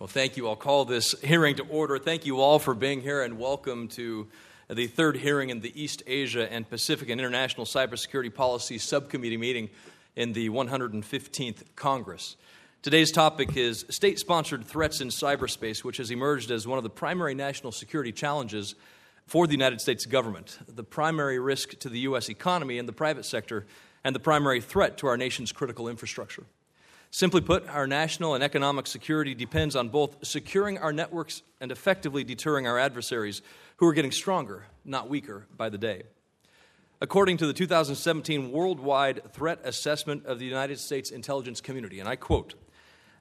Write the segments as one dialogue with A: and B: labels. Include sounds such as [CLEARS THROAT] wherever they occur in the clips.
A: Well, thank you. I'll call this hearing to order. Thank you all for being here and welcome to the third hearing in the East Asia and Pacific and International Cybersecurity Policy Subcommittee meeting in the 115th Congress. Today's topic is state sponsored threats in cyberspace, which has emerged as one of the primary national security challenges for the United States government, the primary risk to the U.S. economy and the private sector, and the primary threat to our nation's critical infrastructure. Simply put, our national and economic security depends on both securing our networks and effectively deterring our adversaries who are getting stronger, not weaker, by the day. According to the 2017 Worldwide Threat Assessment of the United States Intelligence Community, and I quote,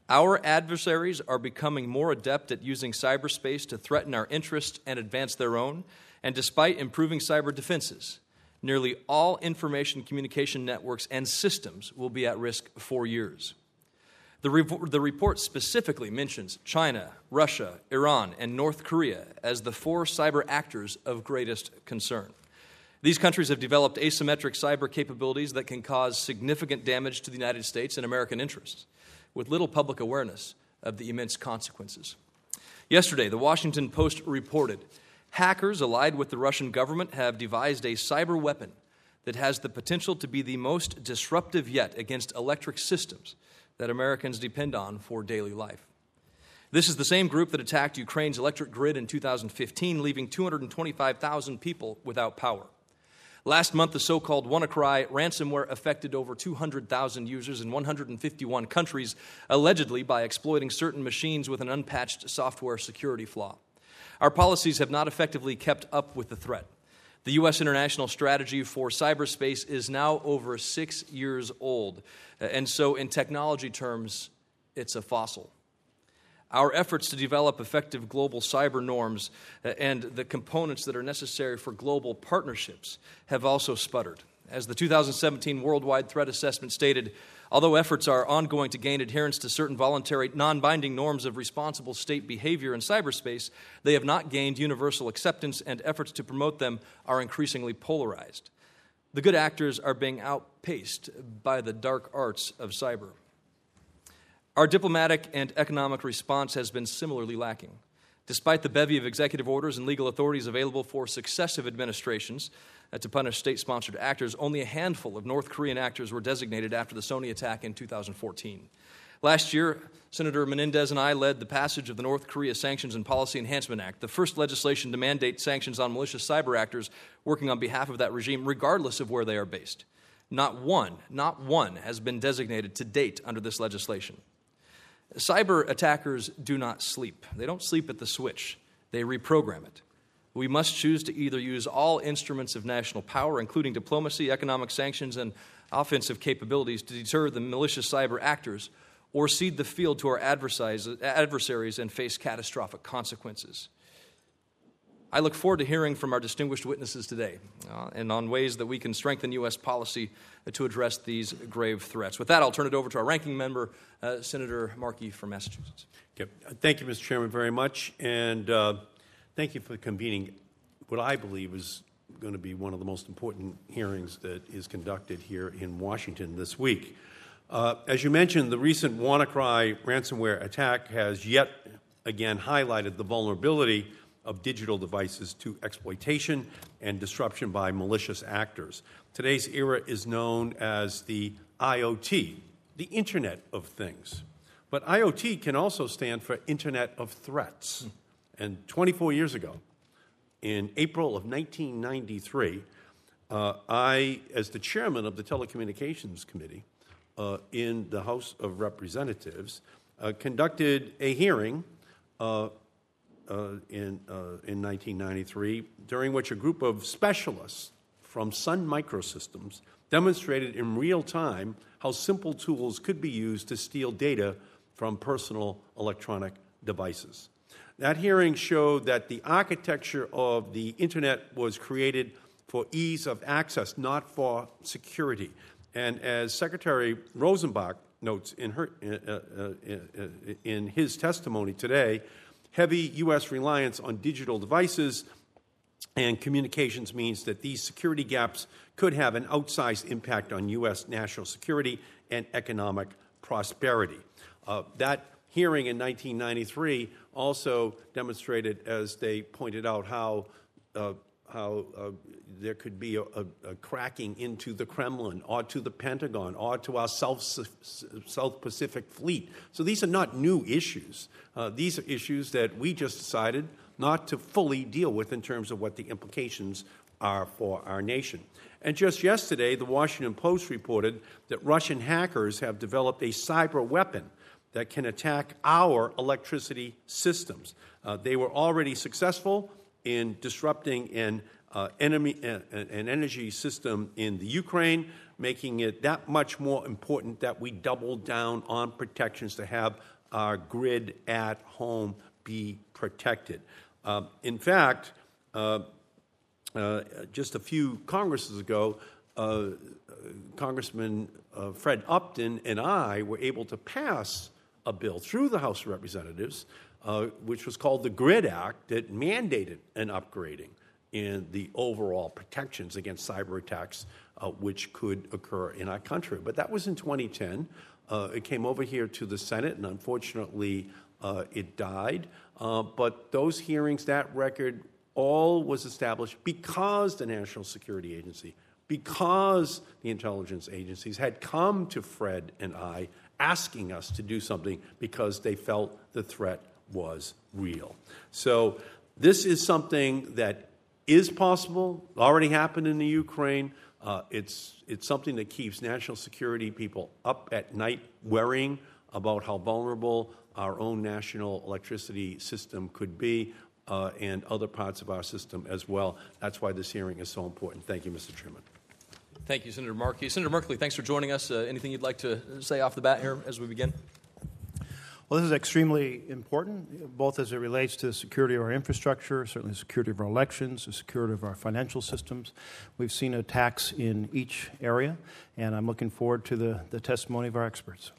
A: our adversaries are becoming more adept at using cyberspace to threaten our interests and advance their own, and despite improving cyber defenses, nearly all information communication networks and systems will be at risk for years. The, re- the report specifically mentions China, Russia, Iran, and North Korea as the four cyber actors of greatest concern. These countries have developed asymmetric cyber capabilities that can cause significant damage to the United States and American interests, with little public awareness of the immense consequences. Yesterday, the Washington Post reported hackers allied with the Russian government have devised a cyber weapon that has the potential to be the most disruptive yet against electric systems that Americans depend on for daily life. This is the same group that attacked Ukraine's electric grid in 2015, leaving 225,000 people without power. Last month, the so called WannaCry ransomware affected over 200,000 users in 151 countries, allegedly by exploiting certain machines with an unpatched software security flaw. Our policies have not effectively kept up with the threat. The U.S. international strategy for cyberspace is now over six years old, uh, and so in technology terms, it's a fossil. Our efforts to develop effective global cyber norms uh, and the components that are necessary for global partnerships have also sputtered. As the 2017 Worldwide Threat Assessment stated, Although efforts are ongoing to gain adherence to certain voluntary, non binding norms of responsible state behavior in cyberspace, they have not gained universal acceptance, and efforts to promote them are increasingly polarized. The good actors are being outpaced by the dark arts of cyber. Our diplomatic and economic response has been similarly lacking. Despite the bevy of executive orders and legal authorities available for successive administrations uh, to punish state sponsored actors, only a handful of North Korean actors were designated after the Sony attack in 2014. Last year, Senator Menendez and I led the passage of the North Korea Sanctions and Policy Enhancement Act, the first legislation to mandate sanctions on malicious cyber actors working on behalf of that regime, regardless of where they are based. Not one, not one has been designated to date under this legislation. Cyber attackers do not sleep. They don't sleep at the switch, they reprogram it. We must choose to either use all instruments of national power, including diplomacy, economic sanctions, and offensive capabilities, to deter the malicious cyber actors, or cede the field to our adversaries and face catastrophic consequences. I look forward to hearing from our distinguished witnesses today uh, and on ways that we can strengthen U.S. policy to address these grave threats. With that, I'll turn it over to our ranking member, uh, Senator Markey from Massachusetts.
B: Thank you, Mr. Chairman, very much. And uh, thank you for convening what I believe is going to be one of the most important hearings that is conducted here in Washington this week. Uh, as you mentioned, the recent WannaCry ransomware attack has yet again highlighted the vulnerability of digital devices to exploitation and disruption by malicious actors. Today's era is known as the IoT, the Internet of Things. But IoT can also stand for Internet of Threats. And 24 years ago, in April of 1993, uh, I, as the chairman of the Telecommunications Committee uh, in the House of Representatives, uh, conducted a hearing uh, in, uh, in 1993, during which a group of specialists from Sun Microsystems demonstrated in real time how simple tools could be used to steal data from personal electronic devices. That hearing showed that the architecture of the internet was created for ease of access, not for security. And as Secretary Rosenbach notes in, her, uh, uh, uh, in his testimony today, heavy U.S. reliance on digital devices and communications means that these security gaps could have an outsized impact on U.S. national security and economic prosperity. Uh, that hearing in 1993 also demonstrated, as they pointed out, how uh, how uh, there could be a, a, a, cracking into the Kremlin or to the Pentagon or to our South, South Pacific fleet. So these are not new issues. Uh, these are issues that we just decided not to fully deal with in terms of what the implications are for our nation. And just yesterday, the Washington Post reported that Russian hackers have developed a cyber weapon that can attack our electricity systems. Uh, they were already successful in disrupting an, uh, enemy, uh, an energy system in the Ukraine, making it that much more important that we double down on protections to have our grid at home be protected. Uh, in fact, uh, uh, just a few Congresses ago, uh, Congressman Fred Upton and I were able to pass a bill through the House of Representatives uh, which was called the GRID Act, that mandated an upgrading in the overall protections against cyber attacks uh, which could occur in our country. But that was in 2010. Uh, it came over here to the Senate, and unfortunately, uh, it died. Uh, but those hearings, that record, all was established because the National Security Agency, because the intelligence agencies had come to Fred and I asking us to do something because they felt the threat was real. So, this is something that is possible, already happened in the Ukraine. Uh, it's, it's something that keeps national security people up at night worrying about how vulnerable our own national electricity system could be uh, and other parts of our system as well. That's why this hearing is so important. Thank you, Mr. Chairman.
A: Thank you, Senator Markey. Senator Merkley, thanks for joining us. Uh, anything you'd like to say off the bat here as we begin?
C: Well, this is extremely important, both as it relates to the security of our infrastructure, certainly the security of our elections, the security of our financial systems. We've seen attacks in each area, and I'm looking forward to the, the testimony of our experts.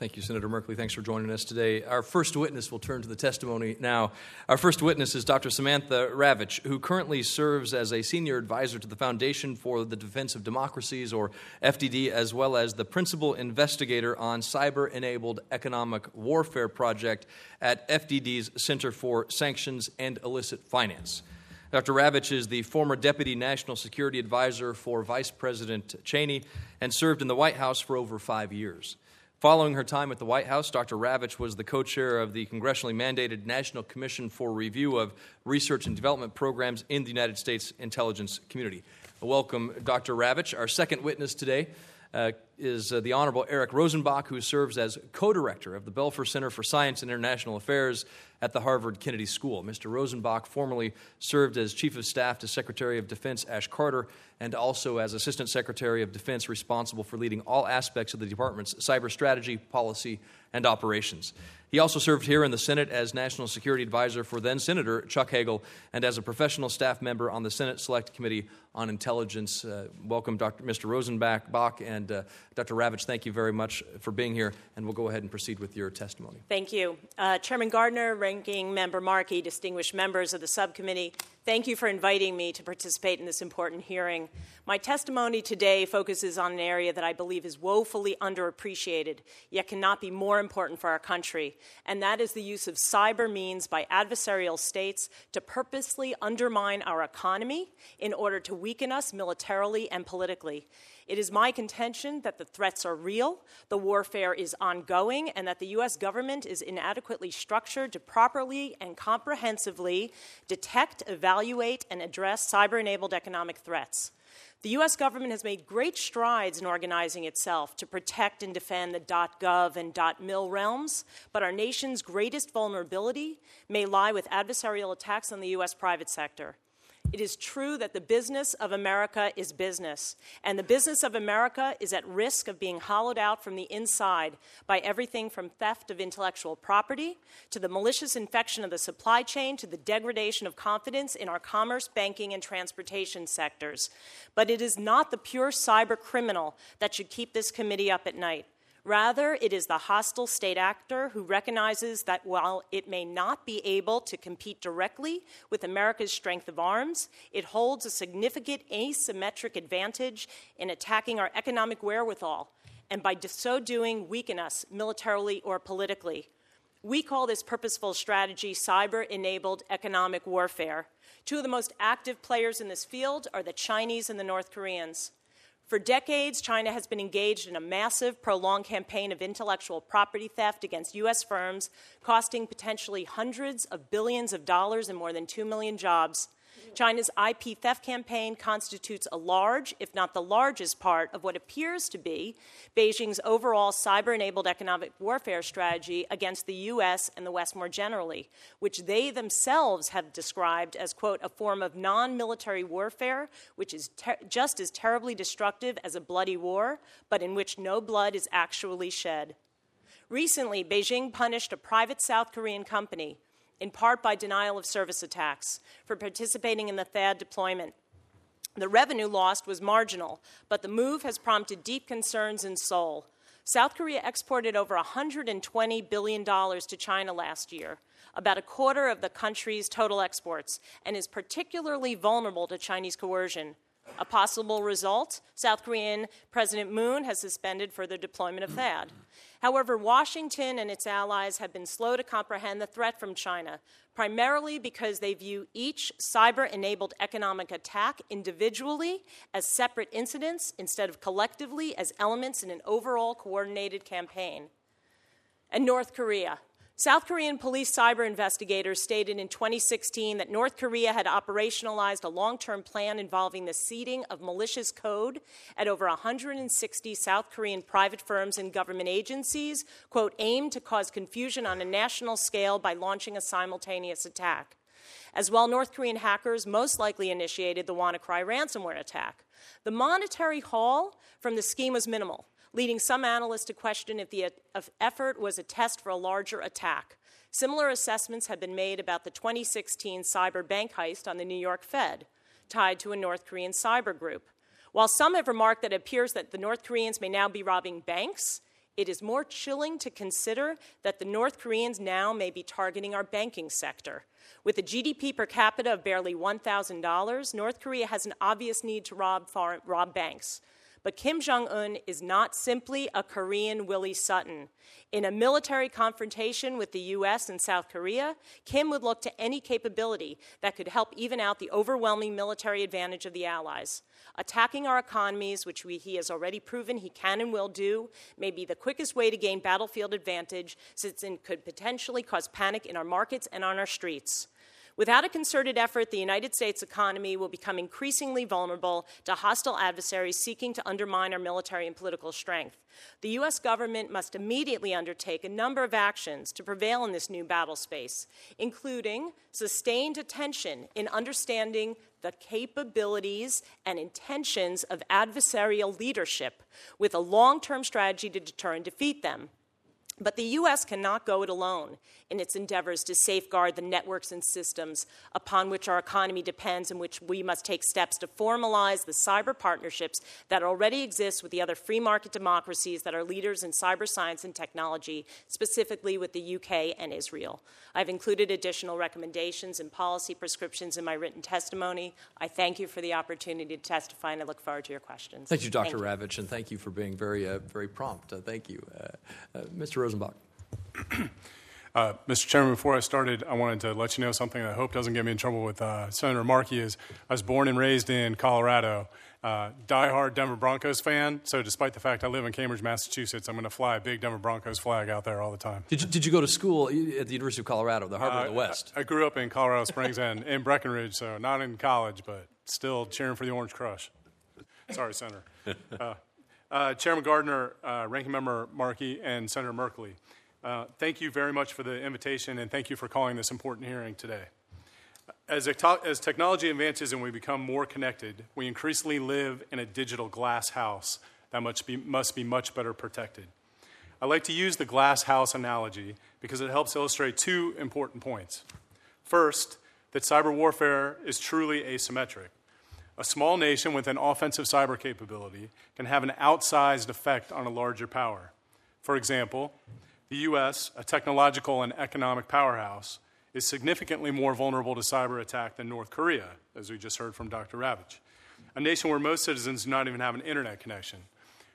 A: Thank you, Senator Merkley. Thanks for joining us today. Our first witness will turn to the testimony now. Our first witness is Dr. Samantha Ravich, who currently serves as a senior advisor to the Foundation for the Defense of Democracies, or FDD, as well as the principal investigator on cyber enabled economic warfare project at FDD's Center for Sanctions and Illicit Finance. Dr. Ravich is the former Deputy National Security Advisor for Vice President Cheney and served in the White House for over five years. Following her time at the White House, Dr. Ravich was the co chair of the congressionally mandated National Commission for Review of Research and Development Programs in the United States intelligence community. Welcome, Dr. Ravich. Our second witness today uh, is uh, the Honorable Eric Rosenbach, who serves as co director of the Belfer Center for Science and International Affairs at the Harvard Kennedy School. Mr. Rosenbach formerly served as Chief of Staff to Secretary of Defense Ash Carter and also as Assistant Secretary of Defense responsible for leading all aspects of the department's cyber strategy, policy, and operations. He also served here in the Senate as National Security Advisor for then Senator Chuck Hagel and as a professional staff member on the Senate Select Committee on Intelligence. Uh, welcome, Dr. Mr. Rosenbach, Bach, and uh, Dr. Ravich. Thank you very much for being here, and we'll go ahead and proceed with your testimony.
D: Thank you. Uh, Chairman Gardner, Ranking Member Markey, distinguished members of the subcommittee, Thank you for inviting me to participate in this important hearing. My testimony today focuses on an area that I believe is woefully underappreciated, yet cannot be more important for our country, and that is the use of cyber means by adversarial states to purposely undermine our economy in order to weaken us militarily and politically. It is my contention that the threats are real, the warfare is ongoing, and that the U.S. government is inadequately structured to properly and comprehensively detect, evaluate, and address cyber enabled economic threats. The US government has made great strides in organizing itself to protect and defend the .gov and .mil realms, but our nation's greatest vulnerability may lie with adversarial attacks on the US private sector. It is true that the business of America is business, and the business of America is at risk of being hollowed out from the inside by everything from theft of intellectual property to the malicious infection of the supply chain to the degradation of confidence in our commerce, banking, and transportation sectors. But it is not the pure cyber criminal that should keep this committee up at night. Rather, it is the hostile state actor who recognizes that while it may not be able to compete directly with America's strength of arms, it holds a significant asymmetric advantage in attacking our economic wherewithal, and by so doing, weaken us militarily or politically. We call this purposeful strategy cyber enabled economic warfare. Two of the most active players in this field are the Chinese and the North Koreans. For decades, China has been engaged in a massive, prolonged campaign of intellectual property theft against U.S. firms, costing potentially hundreds of billions of dollars and more than 2 million jobs. China's IP theft campaign constitutes a large, if not the largest, part of what appears to be Beijing's overall cyber enabled economic warfare strategy against the U.S. and the West more generally, which they themselves have described as, quote, a form of non military warfare, which is ter- just as terribly destructive as a bloody war, but in which no blood is actually shed. Recently, Beijing punished a private South Korean company in part by denial of service attacks, for participating in the THAAD deployment. The revenue lost was marginal, but the move has prompted deep concerns in Seoul. South Korea exported over $120 billion to China last year, about a quarter of the country's total exports, and is particularly vulnerable to Chinese coercion. A possible result South Korean President Moon has suspended further deployment of THAAD. However, Washington and its allies have been slow to comprehend the threat from China, primarily because they view each cyber enabled economic attack individually as separate incidents instead of collectively as elements in an overall coordinated campaign. And North Korea. South Korean police cyber investigators stated in 2016 that North Korea had operationalized a long term plan involving the seeding of malicious code at over 160 South Korean private firms and government agencies, quote, aimed to cause confusion on a national scale by launching a simultaneous attack. As well, North Korean hackers most likely initiated the WannaCry ransomware attack. The monetary haul from the scheme was minimal leading some analysts to question if the effort was a test for a larger attack. Similar assessments have been made about the 2016 cyber bank heist on the New York Fed, tied to a North Korean cyber group. While some have remarked that it appears that the North Koreans may now be robbing banks, it is more chilling to consider that the North Koreans now may be targeting our banking sector. With a GDP per capita of barely $1,000, North Korea has an obvious need to rob, foreign, rob banks. But Kim Jong un is not simply a Korean Willie Sutton. In a military confrontation with the US and South Korea, Kim would look to any capability that could help even out the overwhelming military advantage of the Allies. Attacking our economies, which we, he has already proven he can and will do, may be the quickest way to gain battlefield advantage, since it could potentially cause panic in our markets and on our streets. Without a concerted effort, the United States economy will become increasingly vulnerable to hostile adversaries seeking to undermine our military and political strength. The U.S. government must immediately undertake a number of actions to prevail in this new battle space, including sustained attention in understanding the capabilities and intentions of adversarial leadership with a long term strategy to deter and defeat them. But the U.S. cannot go it alone in its endeavors to safeguard the networks and systems upon which our economy depends and which we must take steps to formalize the cyber partnerships that already exist with the other free market democracies that are leaders in cyber science and technology, specifically with the UK and Israel. I've included additional recommendations and policy prescriptions in my written testimony. I thank you for the opportunity to testify and I look forward to your questions.
A: Thank you, Dr. Thank Ravich, and thank you for being very, uh, very prompt. Uh, thank you. Uh, uh Mr. Rosenbach. [CLEARS THROAT]
E: Uh, Mr. Chairman, before I started, I wanted to let you know something that I hope doesn't get me in trouble with uh, Senator Markey. Is I was born and raised in Colorado, uh, diehard Denver Broncos fan. So, despite the fact I live in Cambridge, Massachusetts, I'm going to fly a big Denver Broncos flag out there all the time.
A: Did you, did you go to school at the University of Colorado, the Harbor uh, of the West?
E: I, I, grew up in Colorado Springs and in Breckenridge, so not in college, but still cheering for the Orange Crush. Sorry, Senator. Uh, uh, Chairman Gardner, Ranking Member Markey, and Senator Merkley. Uh, thank you very much for the invitation and thank you for calling this important hearing today. As, as, technology advances and we become more connected, we increasingly live in a digital glass house that must be, must be much better protected. I like to use the glass house analogy because it helps illustrate two important points. First, that cyber warfare is truly asymmetric. A small nation with an offensive cyber capability can have an outsized effect on a larger power. For example, the U.S., a technological and economic powerhouse, is significantly more vulnerable to cyber attack than North Korea, as we just heard from Dr. Ravich, a nation where most citizens do not even have an internet connection.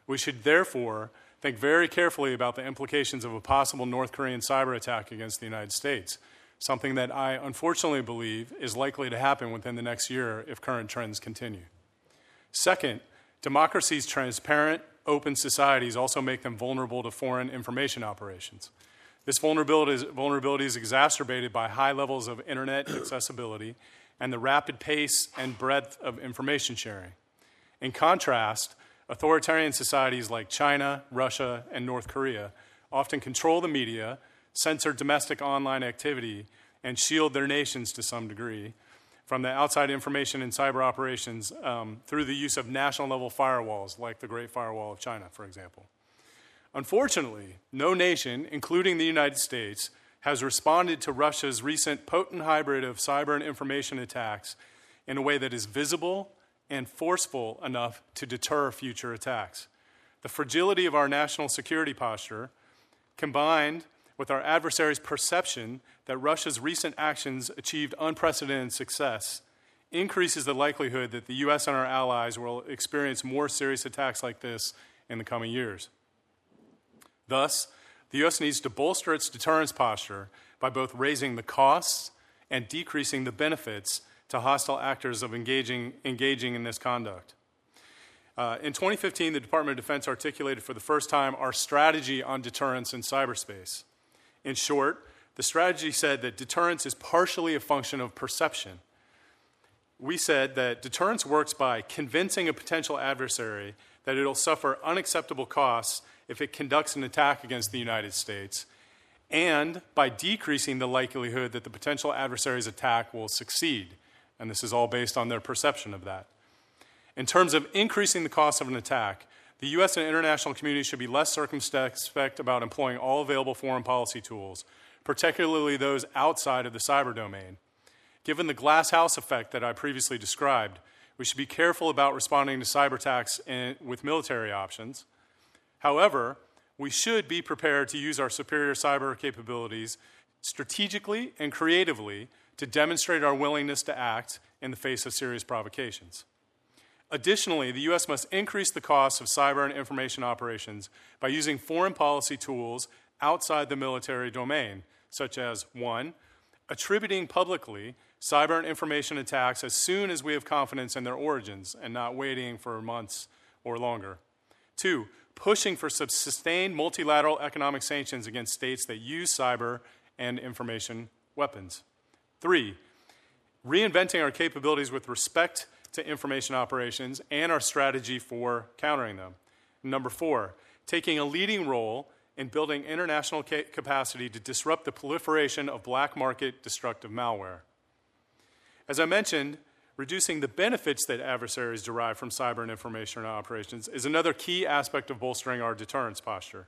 E: We should therefore think very carefully about the implications of a possible North Korean cyber attack against the United States, something that I unfortunately believe is likely to happen within the next year if current trends continue. Second, democracy's transparent, open societies also make them vulnerable to foreign information operations. This vulnerability is, vulnerability is exacerbated by high levels of internet [CLEARS THROAT] accessibility and the rapid pace and breadth of information sharing. In contrast, authoritarian societies like China, Russia, and North Korea often control the media, censor domestic online activity, and shield their nations to some degree from the outside information and cyber operations um, through the use of national level firewalls like the Great Firewall of China, for example. Unfortunately, no nation, including the United States, has responded to Russia's recent potent hybrid of cyber and information attacks in a way that is visible and forceful enough to deter future attacks. The fragility of our national security posture, combined with our adversaries' perception that Russia's recent actions achieved unprecedented success, increases the likelihood that the U.S. and our allies will experience more serious attacks like this in the coming years. Thus, the U.S. needs to bolster its deterrence posture by both raising the costs and decreasing the benefits to hostile actors of engaging, engaging in this conduct. Uh, in 2015, the Department of Defense articulated for the first time our strategy on deterrence in cyberspace. In short, the strategy said that deterrence is partially a function of perception. We said that deterrence works by convincing a potential adversary that it'll suffer unacceptable costs if it conducts an attack against the United States, and by decreasing the likelihood that the potential adversary's attack will succeed and this is all based on their perception of that. In terms of increasing the cost of an attack, the U.S. and international community should be less circumspect about employing all available foreign policy tools, particularly those outside of the cyber domain. Given the glass house effect that I previously described, we should be careful about responding to cyber attacks in, with military options. However, we should be prepared to use our superior cyber capabilities strategically and creatively to demonstrate our willingness to act in the face of serious provocations. Additionally, the U.S. must increase the cost of cyber and information operations by using foreign policy tools outside the military domain, such as 1. Attributing publicly cyber and information attacks as soon as we have confidence in their origins and not waiting for months or longer. 2. Pushing for sustained multilateral economic sanctions against states that use cyber and information weapons. Three, reinventing our capabilities with respect to information operations and our strategy for countering them. Number four, taking a leading role in building international ca- capacity to disrupt the proliferation of black market destructive malware. As I mentioned, reducing the benefits that adversaries derive from cyber and information operations is another key aspect of bolstering our deterrence posture.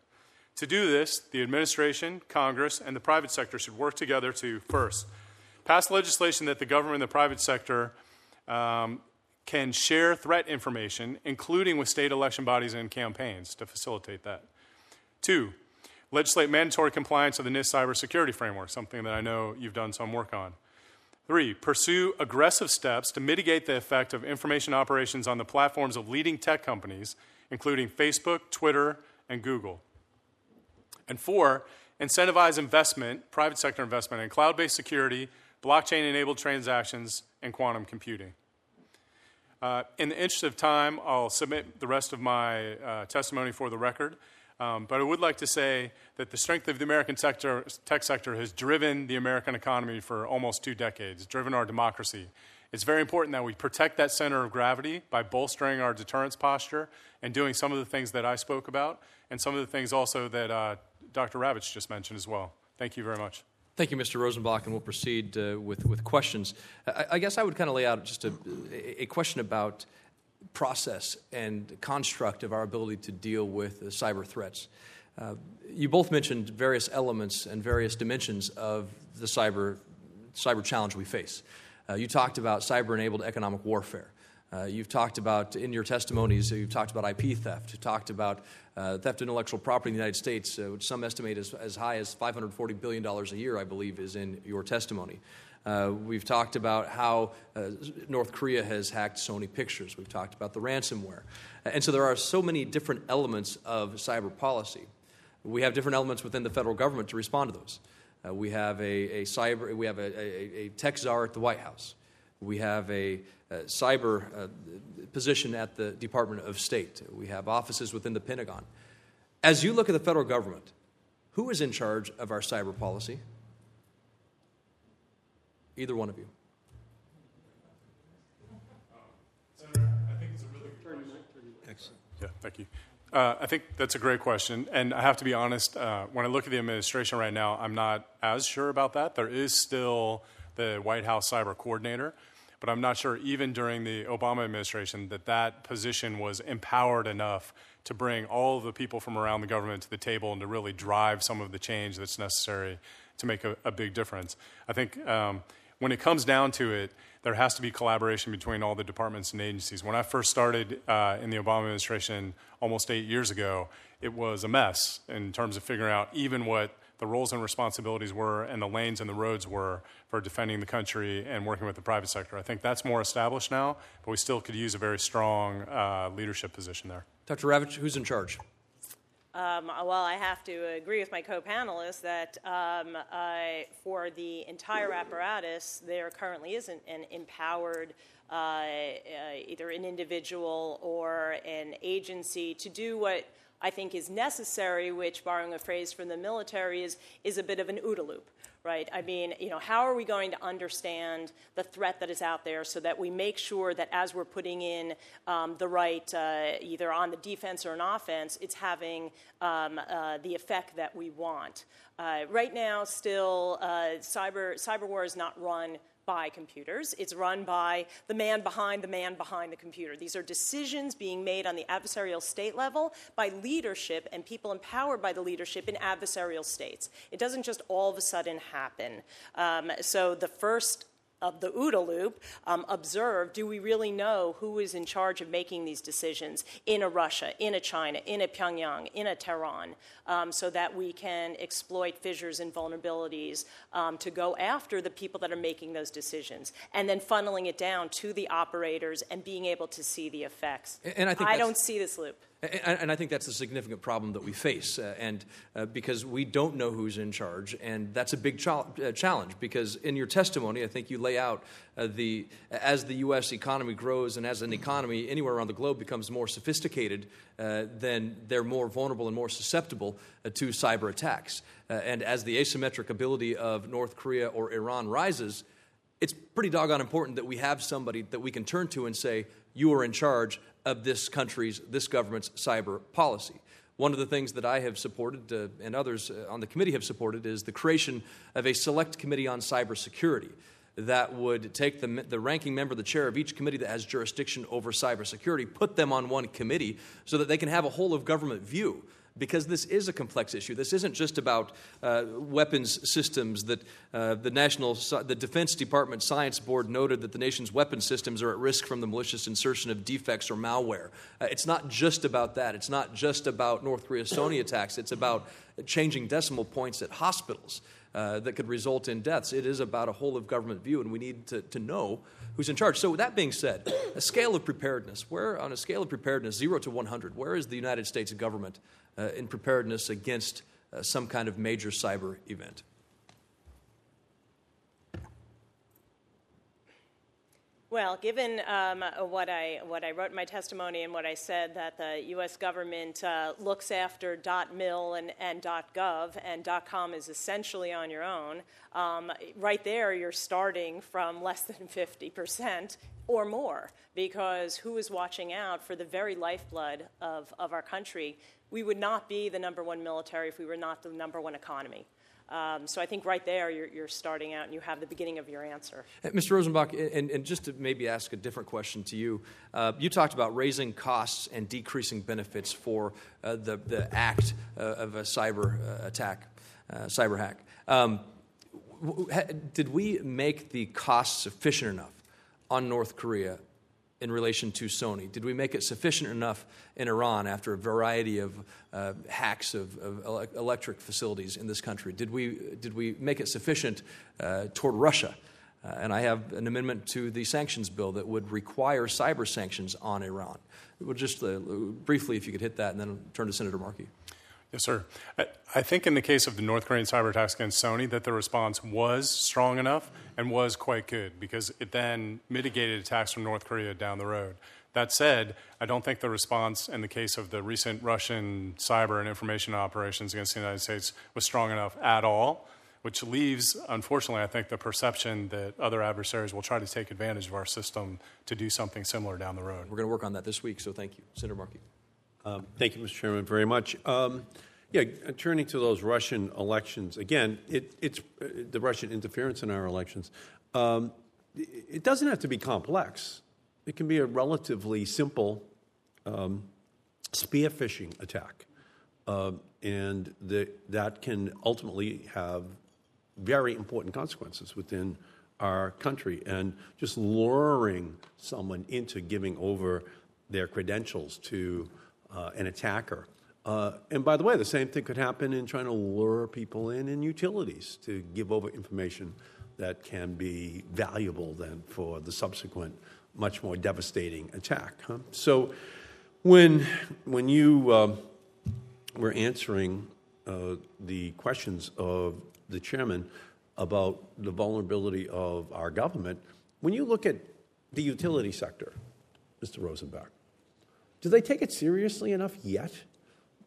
E: To do this, the administration, Congress, and the private sector should work together to first, Pass legislation that the government and the private sector um, can share threat information, including with state election bodies and campaigns, to facilitate that. Two, legislate mandatory compliance of the NIST cybersecurity framework, something that I know you've done some work on. Three, pursue aggressive steps to mitigate the effect of information operations on the platforms of leading tech companies, including Facebook, Twitter, and Google. And four, incentivize investment, private sector investment in cloud based security, blockchain enabled transactions, and quantum computing. Uh, in the interest of time, I'll submit the rest of my uh, testimony for the record. Um, but I would like to say that the strength of the American sector, tech sector has driven the American economy for almost two decades, driven our democracy. It's very important that we protect that center of gravity by bolstering our deterrence posture and doing some of the things that I spoke about, and some of the things also that uh, Dr. Ravich just mentioned as well. Thank you very much.
A: Thank you, Mr. Rosenbach, and we'll proceed uh, with, with questions. I, I, guess I would kind of lay out just a, a question about process and construct of our ability to deal with cyber threats. Uh, you both mentioned various elements and various dimensions of the cyber, cyber challenge we face. Uh, you talked about cyber enabled economic warfare. Uh, you've talked about, in your testimonies, you've talked about IP theft, you've talked about uh, theft of intellectual property in the United States, uh, which some estimate is as high as $540 billion a year, I believe, is in your testimony. Uh, we've talked about how uh, North Korea has hacked Sony Pictures. We've talked about the ransomware. And so there are so many different elements of cyber policy. We have different elements within the federal government to respond to those. Uh, we have a, a, cyber, we have a, a, a, tech czar at the White House. We have a, cyber uh, position at the Department of State. We have offices within the Pentagon. As you look at the federal government, who is in charge of our cyber policy? Either one of you. Sir, I think it's a really good question. Excellent.
E: Yeah, thank you. Uh, I think that's a great question. And I have to be honest, uh, when I look at the administration right now, I'm not as sure about that. There is still the White House cyber coordinator, but I'm not sure, even during the Obama administration, that that position was empowered enough to bring all of the people from around the government to the table and to really drive some of the change that's necessary to make a, a big difference. I think um, when it comes down to it, there has to be collaboration between all the departments and agencies. When I first started uh, in the Obama administration almost eight years ago, it was a mess in terms of figuring out even what the roles and responsibilities were and the lanes and the roads were for defending the country and working with the private sector. I think that's more established now, but we still could use a very strong uh, leadership position there.
A: Dr. Ravich, who's in charge?
D: Um, well, I have to agree with my co-panelists that um, uh, for the entire apparatus, there currently isn't an empowered uh, uh, either an individual or an agency to do what I think is necessary, which, borrowing a phrase from the military, is, is a bit of an OODA loop right? I mean, you know, how are we going to understand the threat that is out there so that we make sure that as we're putting in um, the right, uh, either on the defense or an offense, it's having um, uh, the effect that we want. Uh, right now, still, uh, cyber cyber war is not run by computers. It's run by the man behind the man behind the computer. These are decisions being made on the adversarial state level by leadership and people empowered by the leadership in adversarial states. It doesn't just all of a sudden happen. Um, so the first of the OODA loop um, observe do we really know who is in charge of making these decisions in a Russia, in a China, in a Pyongyang, in a Tehran, um, so that we can exploit fissures and vulnerabilities um, to go after the people that are making those decisions, and then funneling it down to the operators and being able to see the effects.
A: And I, think
D: I don't see this loop.
A: And I think that's a significant problem that we face, uh, and uh, because we don't know who's in charge, and that's a big ch- uh, challenge. Because in your testimony, I think you lay out uh, the as the U.S. economy grows, and as an economy anywhere around the globe becomes more sophisticated, uh, then they're more vulnerable and more susceptible uh, to cyber attacks. and as the asymmetric ability of North Korea or Iran rises, it's pretty doggone important that we have somebody that we can turn to and say, "You are in charge." Of this country's, this government's cyber policy. One of the things that I have supported uh, and others uh, on the committee have supported is the creation of a select committee on cybersecurity that would take the, the ranking member, the chair of each committee that has jurisdiction over cybersecurity, put them on one committee so that they can have a whole of government view because this is a complex issue. This isn't just about uh, weapons systems that uh, the National the Defense Department Science Board noted that the nation's weapon systems are at risk from the malicious insertion of defects or malware. Uh, it's not just about that. It's not just about North Korea Sony attacks. It's about changing decimal points at hospitals. Uh, that could result in deaths. It is about a whole of government view, and we need to, to know who's in charge. So, that being said, a scale of preparedness, where on a scale of preparedness, zero to 100, where is the United States government uh, in preparedness against uh, some kind of major cyber event?
D: Well, given um, what, I, what I wrote in my testimony and what I said, that the U.S. government uh, looks after .mil and, and .gov, and .com is essentially on your own, um, right there you're starting from less than 50% or more, because who is watching out for the very lifeblood of, of our country? We would not be the number one military if we were not the number one economy. Um, so I think right there you're, you're, starting out and you have the beginning of your answer.
A: Uh, Mr. Rosenbach, and, and, just to maybe ask a different question to you, uh, you talked about raising costs and decreasing benefits for uh, the, the act uh, of a cyber uh, attack, uh, cyber hack. Um, w- did we make the costs sufficient enough on North Korea in relation to Sony? Did we make it sufficient enough in Iran after a variety of uh, hacks of, of, electric facilities in this country? Did we, did we make it sufficient uh, toward Russia? Uh, and I have an amendment to the sanctions bill that would require cyber sanctions on Iran. Well, just uh, briefly, if you could hit that, and then turn to Senator Markey.
E: Yes, sir. I, think in the case of the North Korean cyber attacks against Sony, that the response was strong enough and was quite good because it then mitigated attacks from North Korea down the road. That said, I don't think the response in the case of the recent Russian cyber and information operations against the United States was strong enough at all, which leaves, unfortunately, I think, the perception that other adversaries will try to take advantage of our system to do something similar down the road.
A: We're going to work on that this week, so thank you. Senator Markey.
B: Um, thank you, Mr. Chairman, very much. Um, yeah, turning to those Russian elections again, it, it's uh, the Russian interference in our elections. Um, it doesn't have to be complex. It can be a relatively simple spear phishing attack, uh, and that can ultimately have very important consequences within our country. And just luring someone into giving over their credentials to uh, an attacker. Uh, and by the way, the same thing could happen in trying to lure people in in utilities to give over information that can be valuable then for the subsequent, much more devastating attack. Huh? So when, when you uh, were answering uh, the questions of the chairman about the vulnerability of our government, when you look at the utility sector, Mr. Rosenbach, do they take it seriously enough yet?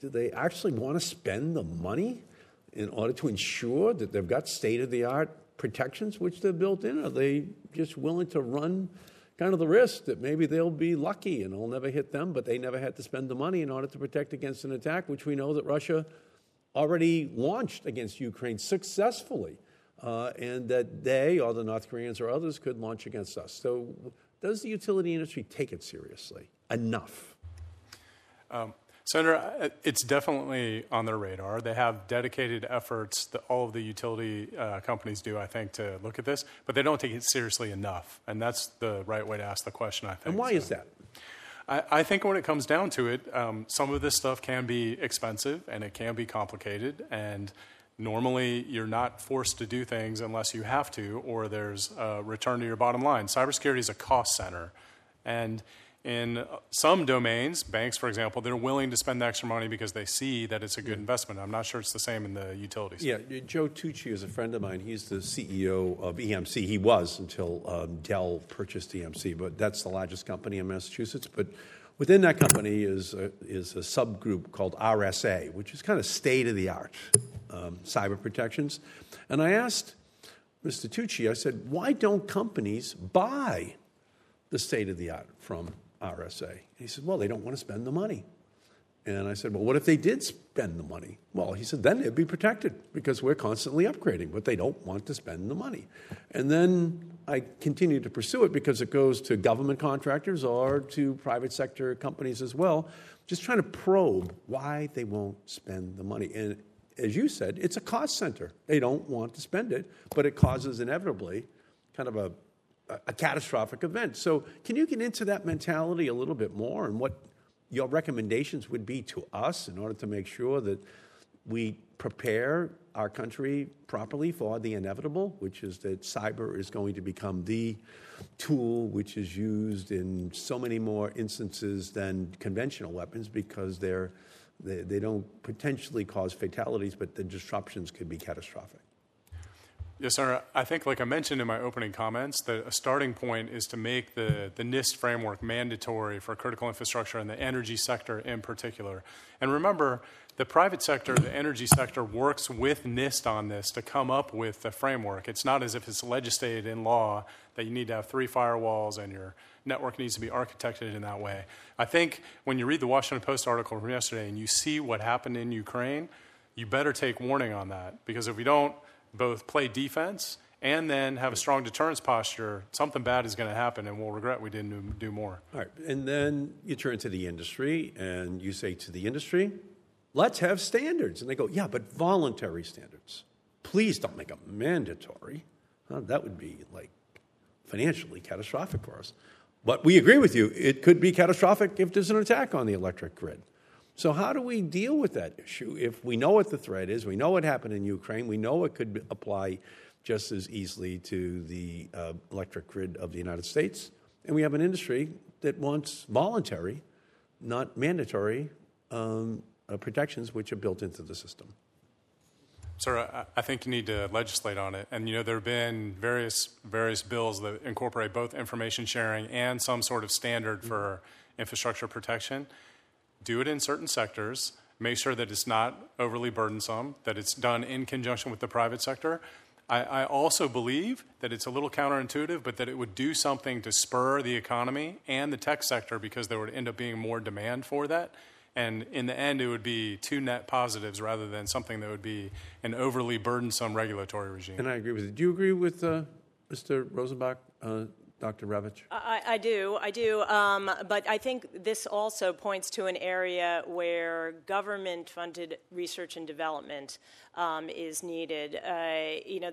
B: Do they actually want to spend the money in order to ensure that they've got state of the art protections which they're built in? Are they just willing to run kind of the risk that maybe they'll be lucky and it'll never hit them, but they never had to spend the money in order to protect against an attack, which we know that Russia already launched against Ukraine successfully, uh, and that they or the North Koreans or others could launch against us. So, does the utility industry take it seriously enough?
E: Um, Senator, it's definitely on their radar. They have dedicated efforts that all of the utility uh, companies do, I think, to look at this, but they don't take it seriously enough. And that's the right way to ask the question, I think.
B: And why so, is that?
E: I, I, think when it comes down to it, um, some of this stuff can be expensive and it can be complicated. And normally you're not forced to do things unless you have to, or there's a return to your bottom line. Cybersecurity is a cost center. And in some domains, banks, for example, they're willing to spend the extra money because they see that it's a good investment. I'm not sure it's the same in the utilities.
B: Yeah, Joe Tucci is a friend of mine. He's the CEO of EMC. He was until um, Dell purchased EMC, but that's the largest company in Massachusetts. But within that company is a, is a subgroup called RSA, which is kind of state of the art um, cyber protections. And I asked Mr. Tucci, I said, why don't companies buy the state of the art from RSA? And He said, Well, they don't want to spend the money. And I said, Well, what if they did spend the money? Well, he said, Then they'd be protected because we're constantly upgrading, but they don't want to spend the money. And then I continued to pursue it because it goes to government contractors or to private sector companies as well, just trying to probe why they won't spend the money. And as you said, it's a cost center. They don't want to spend it, but it causes inevitably kind of a a, catastrophic event. So, can you get into that mentality a little bit more and what your recommendations would be to us in order to make sure that we prepare our country properly for the inevitable, which is that cyber is going to become the tool which is used in so many more instances than conventional weapons because they're, they, they don't potentially cause fatalities, but the disruptions could be catastrophic.
E: Yes, sir. I think, like I mentioned in my opening comments, that a starting point is to make the, the NIST framework mandatory for critical infrastructure and the energy sector in particular. And remember, the private sector, the energy sector, works with NIST on this to come up with the framework. It's not as if it's legislated in law that you need to have three firewalls and your network needs to be architected in that way. I think when you read the Washington Post article from yesterday and you see what happened in Ukraine, you better take warning on that because if we don't, both play defense and then have a strong deterrence posture, something bad is going to happen, and we'll regret we didn't do more.
B: All right, and then you turn to the industry and you say to the industry, "Let's have standards," and they go, "Yeah, but voluntary standards. Please don't make them mandatory. that would be like financially catastrophic for us." But we agree with you, it could be catastrophic if there's an attack on the electric grid. So, how do we deal with that issue if we know what the threat is? We know what happened in Ukraine. We know it could apply just as easily to the uh, electric grid of the United States. And we have an industry that wants voluntary, not mandatory, um, uh, protections which are built into the system.
E: Sir, I think you need to legislate on it. And you know there have been various various bills that incorporate both information sharing and some sort of standard for infrastructure protection. Do it in certain sectors. Make sure that it's not overly burdensome. That it's done in conjunction with the private sector. I, I also believe that it's a little counterintuitive, but that it would do something to spur the economy and the tech sector because there would end up being more demand for that. And in the end, it would be two net positives rather than something that would be an overly burdensome regulatory regime.
B: And I agree with you. Do you agree with uh, Mr. Rosenbach, uh, Dr. Ravich?
D: I, I, do, I do. Um, but I think this also points to an area where government funded research and development um, is needed. Uh, you know,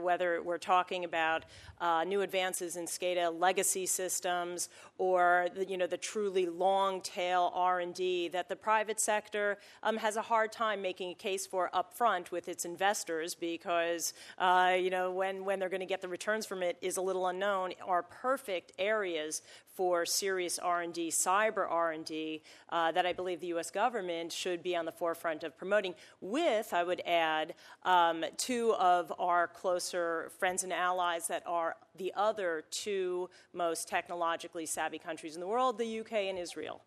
D: whether we're talking about uh, new advances in SCADA legacy systems or the, you know the truly long tail R&D that the private sector um, has a hard time making a case for upfront with its investors because uh, you know when, when they're going to get the returns from it is a little unknown are perfect areas for serious R&D, cyber R&D, uh, that I believe the U.S. government should be on the forefront of promoting. With, I would add, um, two of our closer friends and allies that are the other two most technologically savvy countries in the world, the UK and Israel.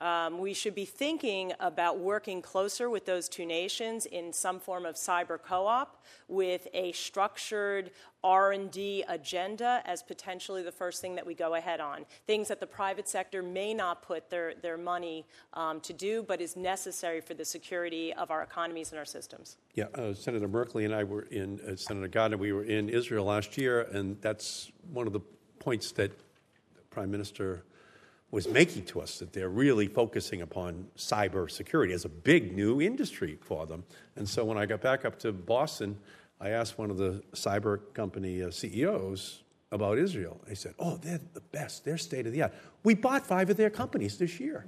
D: Um, we should be thinking about working closer with those two nations in some form of cyber co-op with a structured r&d agenda as potentially the first thing that we go ahead on. Things that the private sector may not put their, their money um, to do but is necessary for the security of our economies and our systems.
B: Yeah uh, senator merkley and i were in uh, senator gardner we were in israel last year and that's one of the points that prime minister was making to us that they're really focusing upon cybersecurity as a big new industry for them. And so when I got back up to Boston, I asked one of the cyber company uh, CEOs about Israel. He said, Oh, they're the best. They're state of the art. We bought five of their companies this year.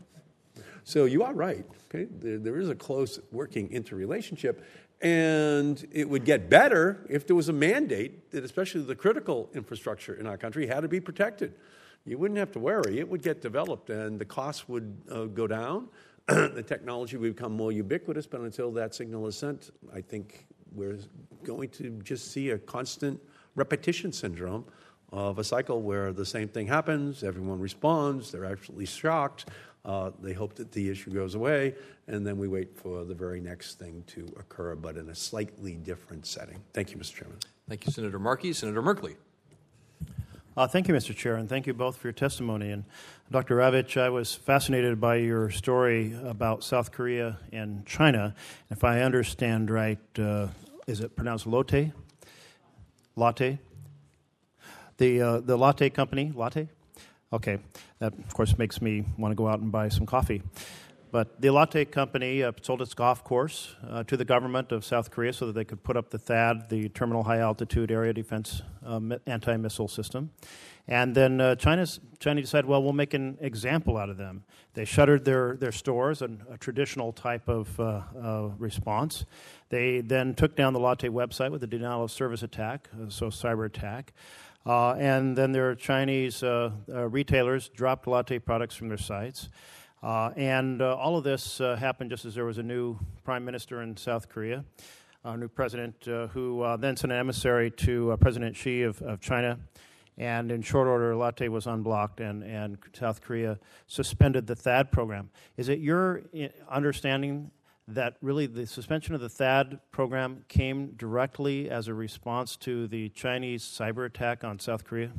B: So you are right. Okay? There, there is a close working interrelationship. And it would get better if there was a mandate that, especially the critical infrastructure in our country, had to be protected you wouldn't have to worry. It would get developed and the costs would uh, go down. [CLEARS THROAT] the technology would become more ubiquitous, but until that signal is sent, I think we're going to just see a constant repetition syndrome of a cycle where the same thing happens, everyone responds, they're actually shocked, uh, they hope that the issue goes away, and then we wait for the very next thing to occur, but in a slightly different setting. Thank you, Mr. Chairman.
A: Thank you, Senator Markey. Senator Merkley.
C: Uh, thank you, Mr. Chair, and thank you both for your testimony. And Dr. Ravich, I was fascinated by your story about South Korea and China. If I understand right, uh, is it pronounced Lotte? Latte? The, uh, the latte company, latte? Okay, that of course makes me want to go out and buy some coffee. But the Lotte Company uh, sold its golf course uh, to the government of South Korea so that they could put up the THAAD, the Terminal High Altitude Area Defense uh, Anti Missile System. And then uh, China's, China decided, well, we'll make an example out of them. They shuttered their, their stores, a traditional type of uh, uh, response. They then took down the Latte website with a denial of service attack, so cyber attack. and then their Chinese retailers dropped Latte products from their sites. Uh, and uh, all of this uh, happened just as there was a new prime minister in South Korea, a new president uh, who uh, then sent an emissary to uh, President Xi of, of, China. And in short order, Lotte was unblocked, and, and South Korea suspended the THAAD program. Is it your understanding that really the suspension of the THAAD program came directly as a response to the Chinese cyber attack on South Korea?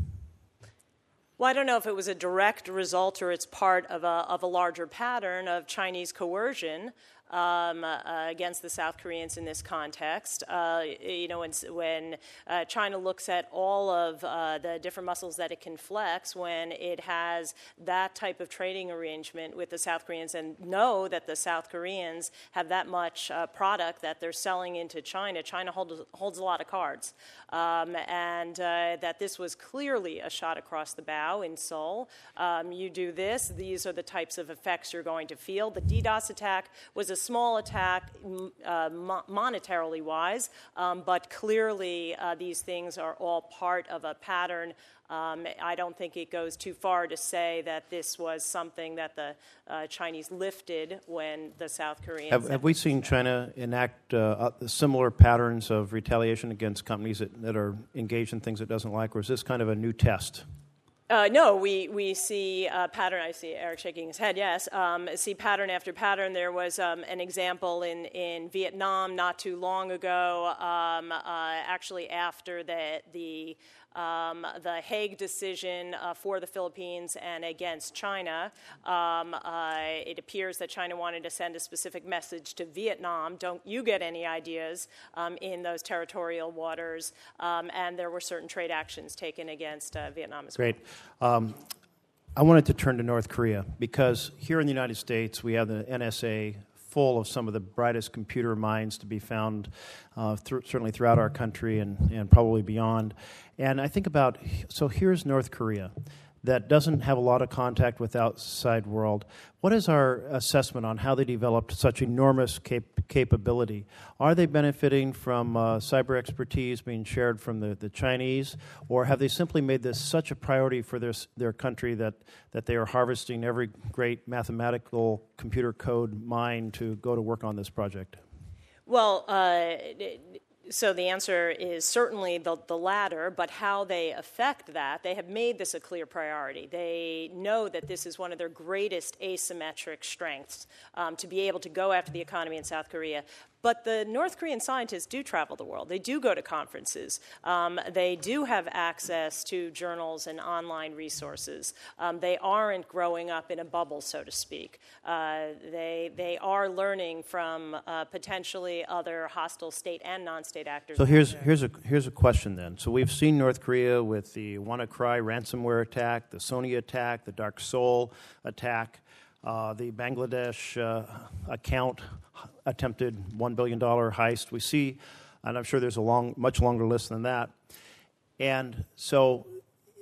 D: Well, I don't know if it was a direct result or it's part of a, of a larger pattern of Chinese coercion um, uh, against the South Koreans in this context. Uh, you know, when, when uh, China looks at all of uh, the different muscles that it can flex, when it has that type of trading arrangement with the South Koreans, and know that the South Koreans have that much uh, product that they're selling into China, China holds, holds a lot of cards. Um, and uh, that this was clearly a shot across the bow in Seoul. Um, you do this, these are the types of effects you're going to feel. The DDoS attack was a small attack, uh, mo- monetarily wise, um, but clearly uh, these things are all part of a pattern. Um, I don't think it goes too far to say that this was something that the uh, Chinese lifted when the South Koreans.
C: Have, have we seen China enact uh, similar patterns of retaliation against companies that, that are engaged in things it doesn't like, or is this kind of a new test?
D: Uh, no, we, we see a pattern. I see Eric shaking his head, yes. Um, see pattern after pattern. There was um, an example in, in Vietnam not too long ago, um, uh, actually, after the, the um, the Hague decision uh, for the Philippines and against China. Um, uh, it appears that China wanted to send a specific message to Vietnam don't you get any ideas um, in those territorial waters? Um, and there were certain trade actions taken against uh, Vietnam as
C: Great. well. Um, I wanted to turn to North Korea because here in the United States we have the NSA full of some of the brightest computer minds to be found, uh, th- certainly throughout our country and, and probably beyond. And I think about so here's North Korea that doesn't have a lot of contact with outside world. What is our assessment on how they developed such enormous cap- capability? Are they benefiting from uh, cyber expertise being shared from the, the Chinese, or have they simply made this such a priority for their, their country that, that they are harvesting every great mathematical computer code mind to go to work on this project?
D: Well, uh, so the answer is certainly the, the latter, but how they affect that, they have made this a clear priority. They know that this is one of their greatest asymmetric strengths um, to be able to go after the economy in South Korea, but the North Korean scientists do travel the world. They do go to conferences. Um, they do have access to journals and online resources. Um, they aren't growing up in a bubble, so to speak. Uh, they, they are learning from uh, potentially other hostile state and non state actors.
C: So here's, here's, a, here's a question then. So we've seen North Korea with the WannaCry ransomware attack, the Sony attack, the Dark Seoul attack. Uh, the Bangladesh uh, account attempted $1 billion heist. We see, and I'm sure there's a long, much longer list than that. And so,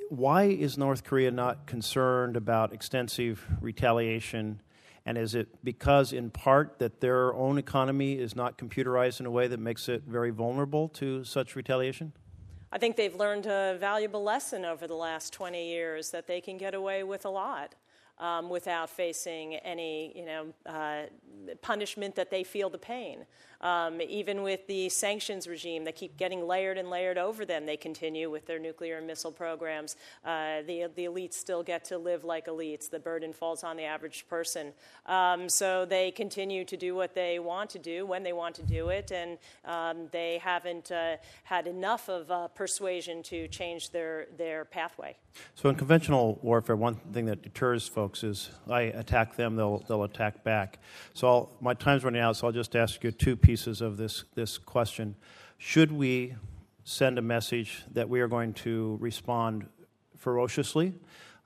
C: why is North Korea not concerned about extensive retaliation? And is it because, in part, that their own economy is not computerized in a way that makes it very vulnerable to such retaliation?
D: I think they've learned a valuable lesson over the last 20 years that they can get away with a lot um, without facing any, you know, uh, punishment that they feel the pain. Um, even with the sanctions regime that keep getting layered and layered over them, they continue with their nuclear and missile programs. Uh, the, the elites still get to live like elites. The burden falls on the average person. Um, so they continue to do what they want to do when they want to do it, and um, they haven't uh, had enough of uh, persuasion to change their, their pathway.
C: So in conventional warfare, one thing that deters folks is I attack them, they'll, they'll attack back. So I'll, my time's running out, so I'll just ask you two pieces of this, this question. Should we send a message that we are going to respond ferociously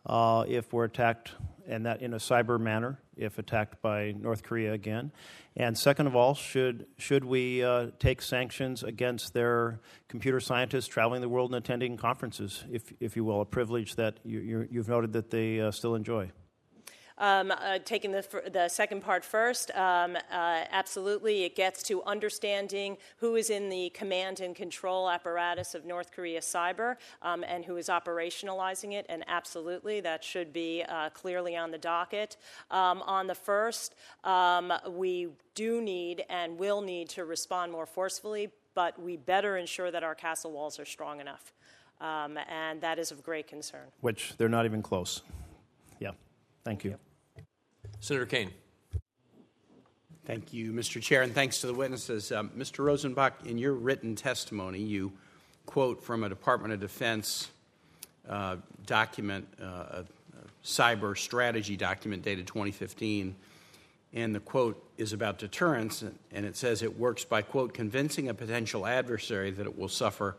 C: uh, if we're attacked, and that in a cyber manner, if attacked by North Korea again? And second of all, should, should we uh, take sanctions against their computer scientists traveling the world and attending conferences, if, if you will, a privilege that you, have noted that they uh, still enjoy?
D: Um, uh, taking the, the second part first, um, uh, absolutely, it gets to understanding who is in the command and control apparatus of North Korea cyber um, and who is operationalizing it, and absolutely, that should be uh, clearly on the docket. Um, on the first, um, we do need and will need to respond more forcefully, but we better ensure that our castle walls are strong enough. Um, and that is of great concern.
C: Which they're not even close. Yeah. Thank you.
A: Senator Kaine.
F: Thank you, Mr. Chair, and thanks to the witnesses. Um, Mr. Rosenbach, in your written testimony, you quote from a Department of Defense uh, document, uh, a, a cyber strategy document dated 2015, And the quote is about deterrence, and it says it works by, quote, convincing a potential adversary that it will suffer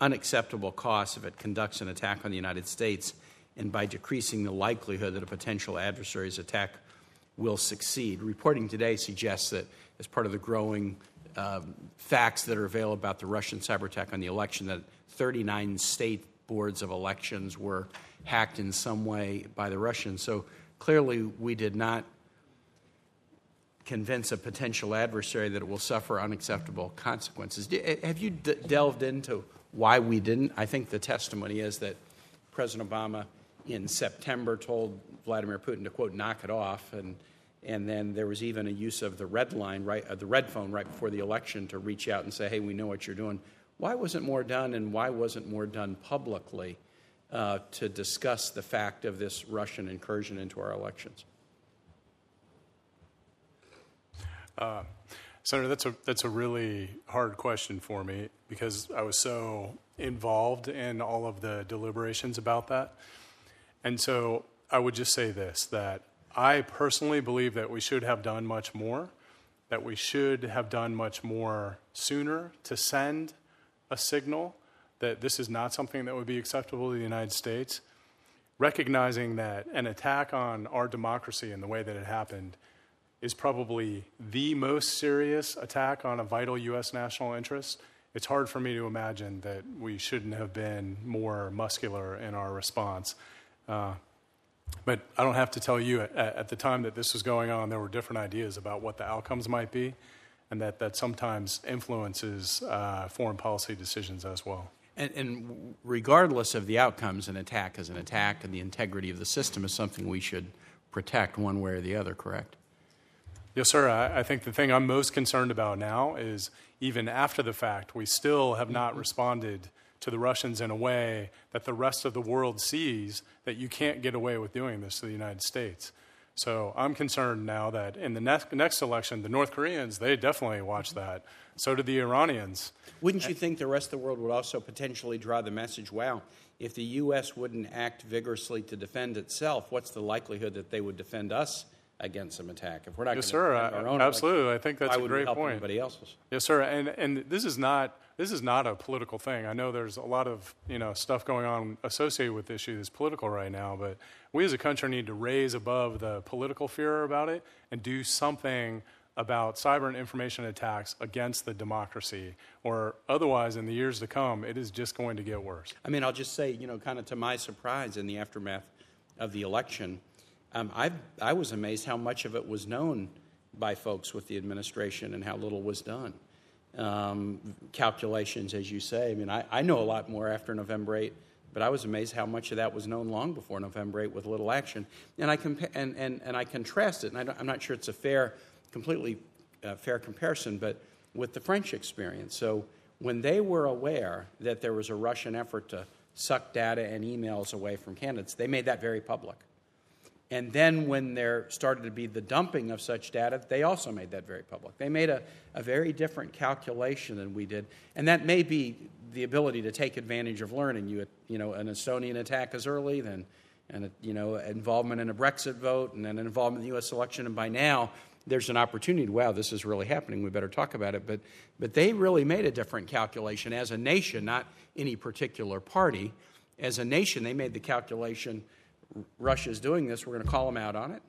F: unacceptable costs if it conducts an attack on the United States, and by decreasing the likelihood that a potential adversary's attack will succeed. Reporting today suggests that, as part of the growing um, facts that are available about the Russian cyber attack on the election, that 39 state boards of elections were hacked in some way by the Russians. So clearly, we did not convince a potential adversary that it will suffer unacceptable consequences. Have you d- delved into why we didn't? I think the testimony is that President Obama in September told Vladimir Putin to quote knock it off, and and then there was even a use of the red line, right, uh, the red phone, right before the election to reach out and say, "Hey, we know what you're doing." Why wasn't more done, and why wasn't more done publicly uh, to discuss the fact of this Russian incursion into our elections?
E: Uh, Senator, that's a that's a really hard question for me because I was so involved in all of the deliberations about that, and so I would just say this: that I personally believe that we should have done much more, that we should have done much more sooner to send a signal that this is not something that would be acceptable to the United States, recognizing that an attack on our democracy and the way that it happened is probably the most serious attack on a vital U.S. national interest, it's hard for me to imagine that we shouldn't have been more muscular in our response. Uh, but I don't have to tell you, at, at, the time that this was going on, there were different ideas about what the outcomes might be, and that, that sometimes influences uh, foreign policy decisions as well.
F: And, and, regardless of the outcomes, an attack is an attack, and the integrity of the system is something we should protect one way or the other, correct?
E: Yes, sir. I, I, think the thing I'm most concerned about now is even after the fact, we still have not responded to the Russians in a way that the rest of the world sees that you can't get away with doing this to the United States. So I'm concerned now that in the next, next election, the North Koreans, they definitely watch mm-hmm. that. So do the Iranians.
F: Wouldn't you think the rest of the world would also potentially draw the message wow, if the U.S. wouldn't act vigorously to defend itself, what's the likelihood that they would defend us against some attack. If we're not
E: yes,
F: sir,
E: our own absolutely, I think that's
F: a
E: great point.
F: Anybody else's?
E: Yes, sir. And and this is not this is not a political thing. I know there's a lot of you know stuff going on associated with this issue that's political right now, but we as a country need to raise above the political fear about it and do something about cyber and information attacks against the democracy, or otherwise, in the years to come, it is just going to get worse.
F: I mean, I'll just say, you know, kind of to my surprise, in the aftermath of the election um, I, I was amazed how much of it was known by folks with the administration and how little was done. Um, calculations, as you say. I mean, I, I know a lot more after November 8, but I was amazed how much of that was known long before November 8 with little action. And I, compa- and, and, and I contrast it, and I am not sure it's a fair, completely uh, fair comparison, but with the French experience. So when they were aware that there was a Russian effort to suck data and emails away from candidates, they made that very public. And then when there started to be the dumping of such data, they also made that very public. They made a, a very different calculation than we did. And that may be the ability to take advantage of learning. You, you know, an Estonian attack as early, then and you know, involvement in a Brexit vote, and then involvement in the U.S. election. And by now, there's an opportunity. Wow, this is really happening. We better talk about it. But, but they really made a different calculation as a nation, not any particular party. As a nation, they made the calculation Russia is doing this, we're going to call them out on it,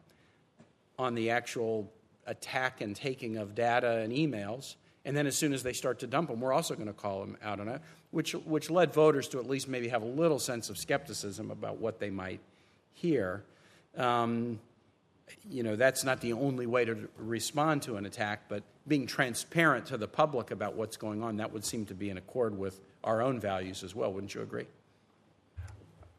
F: on the actual attack and taking of data and emails. And then as soon as they start to dump them, we're also going to call them out on it, which, which led voters to at least maybe have a little sense of skepticism about what they might hear. Um, you know, that's not the only way to respond to an attack, but being transparent to the public about what's going on, that would seem to be in accord with our own values as well. Wouldn't you agree?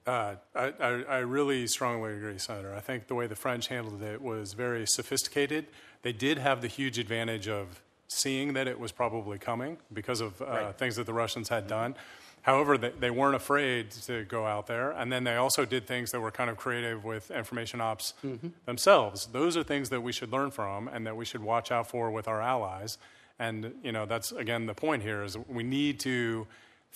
E: Uh, I, I, really strongly agree, Senator. I think the way the French handled it was very sophisticated. They did have the huge advantage of seeing that it was probably coming because of uh, right. things that the Russians had done. However, they, they, weren't afraid to go out there. And then they also did things that were kind of creative with information ops mm-hmm. themselves. Those are things that we should learn from and that we should watch out for with our allies. And, you know, that's, again, the point here is we need to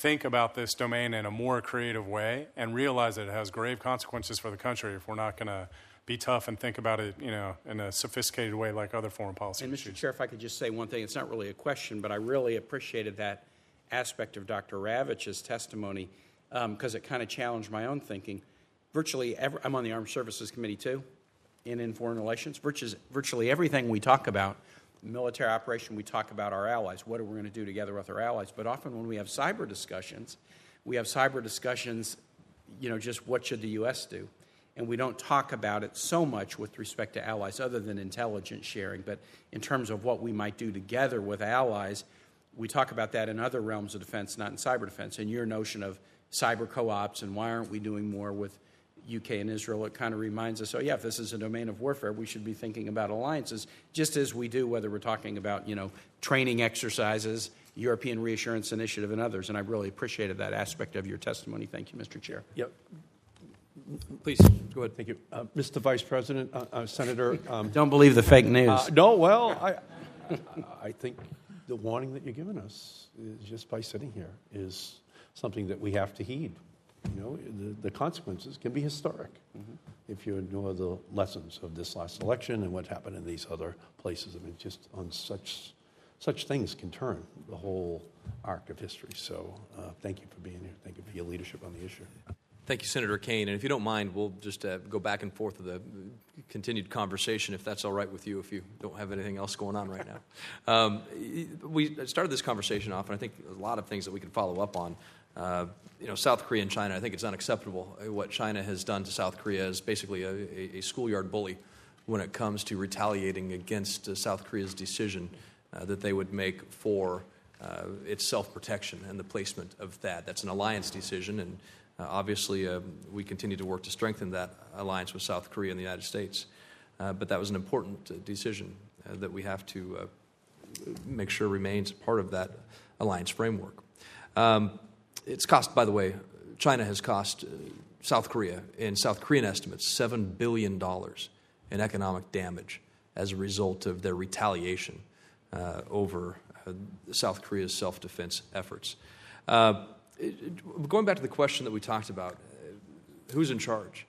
E: think about this domain in a more creative way and realize that it has grave consequences for the country if we're not going to be tough and think about it, you know, in a sophisticated way like other foreign policy
F: And Mr.
E: issues.
F: Chair, if I could just say one thing, it's not really a question, but I really appreciated that aspect of Dr. Ravich's testimony um, because it kind of challenged my own thinking. Virtually, every, I'm on the Armed Services Committee too, and in foreign relations. Virtually, virtually everything we talk about, military operation, we talk about our allies. What are we going to do together with our allies? But often when we have cyber discussions, we have cyber discussions, you know, just what should the U.S. do? and we don't talk about it so much with respect to allies other than intelligence sharing. But in terms of what we might do together with allies, we talk about that in other realms of defense, not in cyber defense. And your notion of cyber co ops and why aren't we doing more with UK and Israel, it kind of reminds us, oh, yeah, if this is a domain of warfare, we should be thinking about alliances, just as we do whether we're talking about, you know, training exercises, European Reassurance Initiative, and others. And I really appreciated that aspect of your testimony. Thank you, Mr. Chair.
B: Yep.
A: Please, go ahead.
B: Thank you. Uh, Mr. Vice President, uh, uh, Senator. Um, [LAUGHS]
F: Don't believe the fake news.
B: uh, no, well, I, [LAUGHS] I think the warning that you're giving us is just by sitting here is something that we have to heed. You know, the, the consequences can be historic if you ignore the lessons of this last election and what happened in these other places. I mean, just on such such things can turn the whole arc of history. So, uh, thank you for being here. Thank you for your leadership on the issue.
A: Thank you, Senator Kaine. And if you don't mind, we'll just uh, go back and forth with a continued conversation, if that's all right with you, if you don't have anything else going on right now. [LAUGHS] Um, we started this conversation off, and I think a lot of things that we can follow up on. Uh, you know, South Korea and China, I think it's unacceptable. What China has done to South Korea is basically a, a, a schoolyard bully when it comes to retaliating against uh, South Korea's decision uh, that they would make for uh, its self protection and the placement of that. That's an alliance decision, and uh, obviously uh, we continue to work to strengthen that alliance with South Korea and the United States. Uh, but that was an important uh, decision uh, that we have to make sure remains part of that alliance framework. Um, it's cost, by the way, China has cost South Korea, in South Korean estimates, $7 billion in economic damage as a result of their retaliation uh, over uh, South Korea's self defense efforts. Uh, going back to the question that we talked about who's in charge?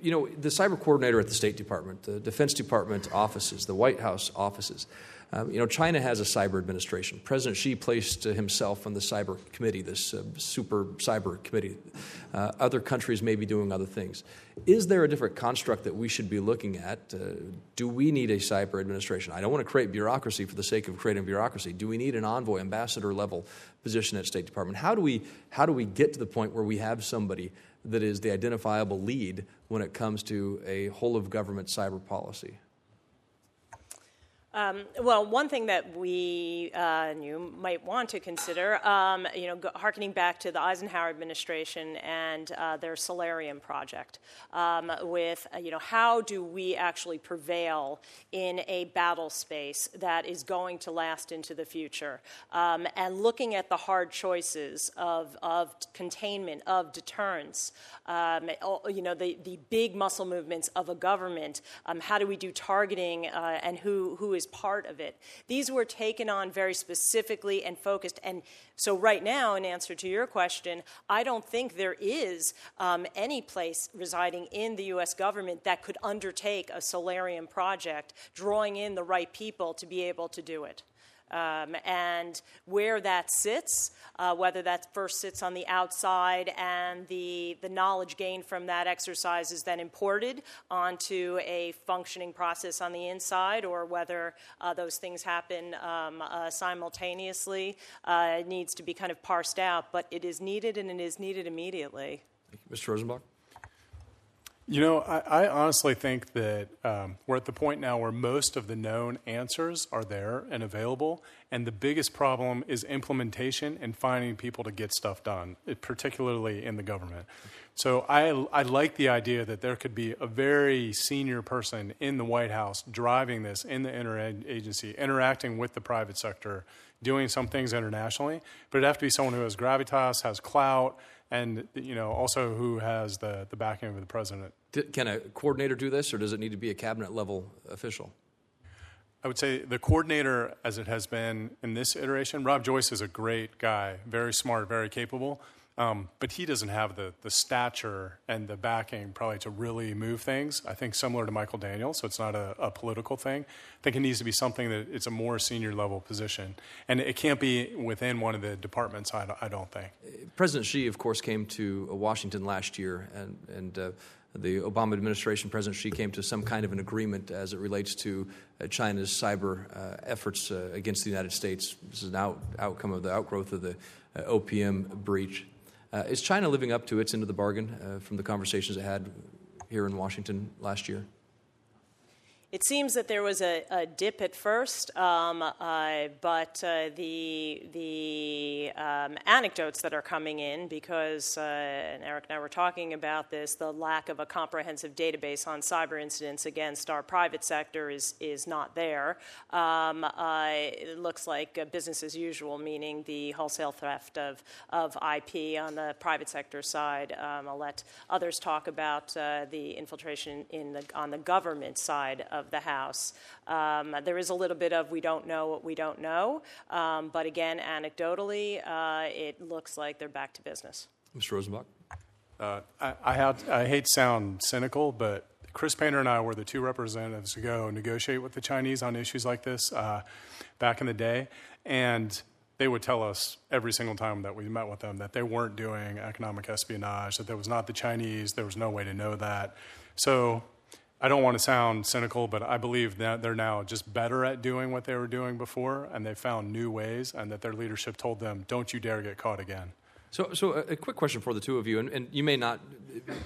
A: you know, the cyber coordinator at the State Department, the Defense Department offices, the White House offices, um, you know, China has a cyber administration. President Xi placed himself on the cyber committee, this uh, super cyber committee. Uh, other countries may be doing other things. Is there a different construct that we should be looking at? Uh, do we need a cyber administration? I don't want to create bureaucracy for the sake of creating bureaucracy. Do we need an envoy, ambassador level position at State Department? How do we how do we get to the point where we have somebody that is the identifiable lead when it comes to a whole of government cyber policy?
D: Um, well, one thing that we uh, you might want to consider, um, you know, harkening back to the Eisenhower administration and uh, their Solarium project, um, with uh, you know, how do we actually prevail in a battle space that is going to last into the future, um, and looking at the hard choices of of containment, of deterrence, um, you know, the the big muscle movements of a government. Um, how do we do targeting, uh, and who who is is part of it. These were taken on very specifically and focused. And so, right now, in answer to your question, I don't think there is um, any place residing in the U.S. government that could undertake a solarium project, drawing in the right people to be able to do it. Um, and where that sits, uh, whether that first sits on the outside and the, the knowledge gained from that exercise is then imported onto a functioning process on the inside, or whether uh, those things happen um, uh, simultaneously, uh, needs to be kind of parsed out. But it is needed, and it is needed immediately. Thank you.
A: Mr. Rosenbach?
E: You know, I, I honestly think that um, we're at the point now where most of the known answers are there and available, and the biggest problem is implementation and finding people to get stuff done, particularly in the government. So I, I like the idea that there could be a very senior person in the White House driving this in the interagency, interacting with the private sector, doing some things internationally, but it'd have to be someone who has gravitas, has clout, and you know also who has the, the backing of the president.
A: Can a coordinator do this, or does it need to be a cabinet level official?
E: I would say the coordinator, as it has been in this iteration, Rob Joyce is a great guy, very smart, very capable. Um, but he doesn't have the, the stature and the backing probably to really move things. I think similar to Michael Daniels, so it's not a, a, political thing. I think it needs to be something that it's a more senior level position. And it can't be within one of the departments, I don't, I don't think.
A: President Xi, of course, came to Washington last year, and, and uh, the Obama administration, President Xi, came to some kind of an agreement as it relates to uh, China's cyber uh, efforts uh, against the United States. This is an out, outcome of the outgrowth of the uh, OPM breach. Uh, is China living up to its end of the bargain uh, from the conversations it had here in Washington last year?
D: It seems that there was a, a dip at first, um, uh, but uh, the the um, anecdotes that are coming in, because uh, and Eric and I were talking about this, the lack of a comprehensive database on cyber incidents against our private sector is is not there. Um, uh, it looks like business as usual, meaning the wholesale theft of of IP on the private sector side. Um, I'll let others talk about uh, the infiltration in the on the government side of of the House. Um, there is a little bit of we don't know what we don't know, um, but again, anecdotally, uh, it looks like they're back to business.
A: Mr. Rosenbach?
E: Uh, I, I, have, I hate to sound cynical, but Chris Painter and I were the two representatives to go negotiate with the Chinese on issues like this uh, back in the day. And they would tell us every single time that we met with them that they weren't doing economic espionage, that there was not the Chinese, there was no way to know that. So I don't want to sound cynical, but I believe that they're now just better at doing what they were doing before, and they found new ways, and that their leadership told them, "Don't you dare get caught again."
A: So, so a, quick question for the two of you, and, and, you may not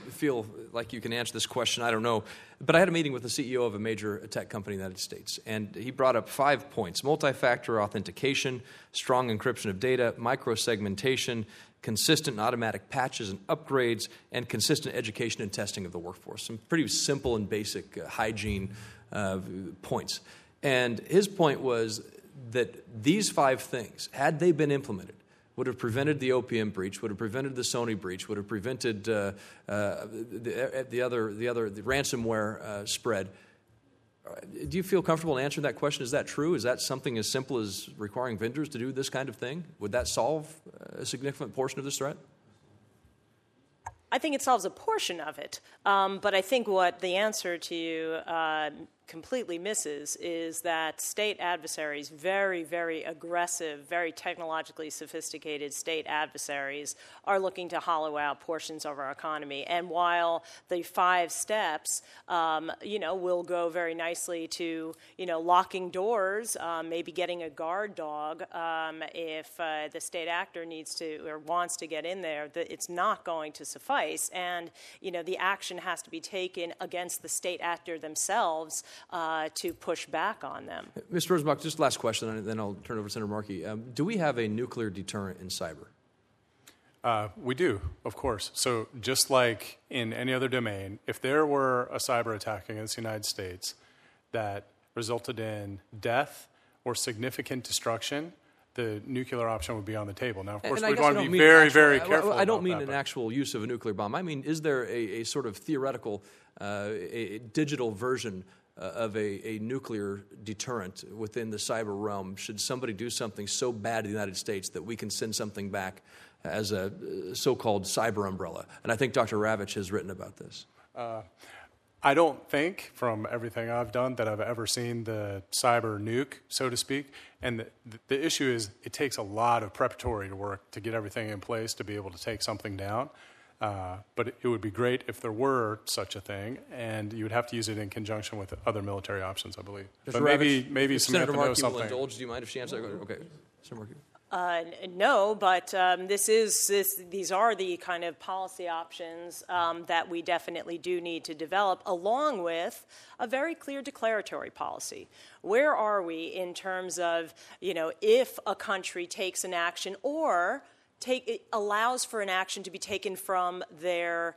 A: feel like you can answer this question. I don't know, but I had a meeting with the CEO of a major tech company in the United States, and he brought up five points: multi-factor authentication, strong encryption of data, micro-segmentation, consistent and automatic patches and upgrades, and consistent education and testing of the workforce. Some pretty simple and basic uh, hygiene uh, points. And his point was that these five things, had they been implemented, would have prevented the OPM breach, would have prevented the Sony breach, would have prevented uh, uh, the, the, other, the other the ransomware uh, spread do you feel comfortable in answering that question? Is that true? Is that something as simple as requiring vendors to do this kind of thing? Would that solve a significant portion of this threat?
D: I think it solves a portion of it. Um, but I think what the answer to uh, completely misses is that state adversaries, very, very aggressive, very technologically sophisticated state adversaries, are looking to hollow out portions of our economy. And while the five steps, um, you know, will go very nicely to, you know, locking doors, um, maybe getting a guard dog um, if uh, the state actor needs to or wants to get in there, it's not going to suffice. And, you know, the action has to be taken against the state actor themselves uh, to push back on them.
A: Mr. Rosenbach, just last question, and then I'll turn it over to Senator Markey. Um, do we have a nuclear deterrent in cyber?
E: Uh, we do, of course. So, just like in any other domain, if there were a cyber attack against the United States that resulted in death or significant destruction, the nuclear option would be on the table. Now, of course, we'd want to be very,
A: actual,
E: very careful.
A: I, I don't mean
E: that,
A: an actual use of a nuclear bomb. I mean, is there a, a sort of theoretical, uh, a digital version uh, of a, a, nuclear deterrent within the cyber realm should somebody do something so bad in the United States that we can send something back as a uh, so called cyber umbrella. And I think Dr. Ravich has written about this. Uh,
E: I don't think, from everything I've done, that I've ever seen the cyber nuke, so to speak. And the, the issue is, it takes a lot of preparatory work to get everything in place to be able to take something down. Uh, but it would be great if there were such a thing, and you would have to use it in conjunction with other military options, I believe.
A: Mr.
E: But
A: maybe,
E: maybe
A: Senator Markey
E: something.
A: will indulge. Do you mind if she answers? Okay, Senator Markey.
D: Uh, no, but um, this is this, these are the kind of policy options um, that we definitely do need to develop, along with a very clear declaratory policy. Where are we in terms of you know if a country takes an action or take, it allows for an action to be taken from their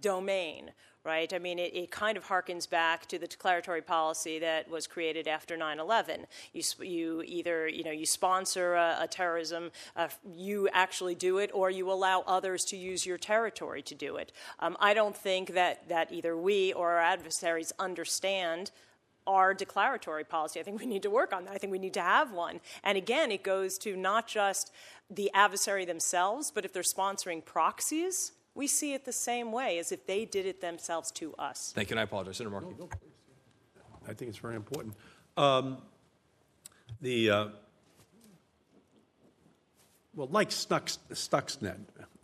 D: domain, right? I mean, it, it, kind of harkens back to the declaratory policy that was created after 9/11. You, you either you know you sponsor a, a terrorism, uh, you actually do it, or you allow others to use your territory to do it. Um, I don't think that that either we or our adversaries understand our declaratory policy. I think we need to work on that. I think we need to have one. And again, it goes to not just the adversary themselves, but if they're sponsoring proxies, we see it the same way as if they did it themselves to us.
A: Thank you, and I apologize. Senator Markey.
B: I think it's very important. Um, the uh, well, like Stux, Stuxnet,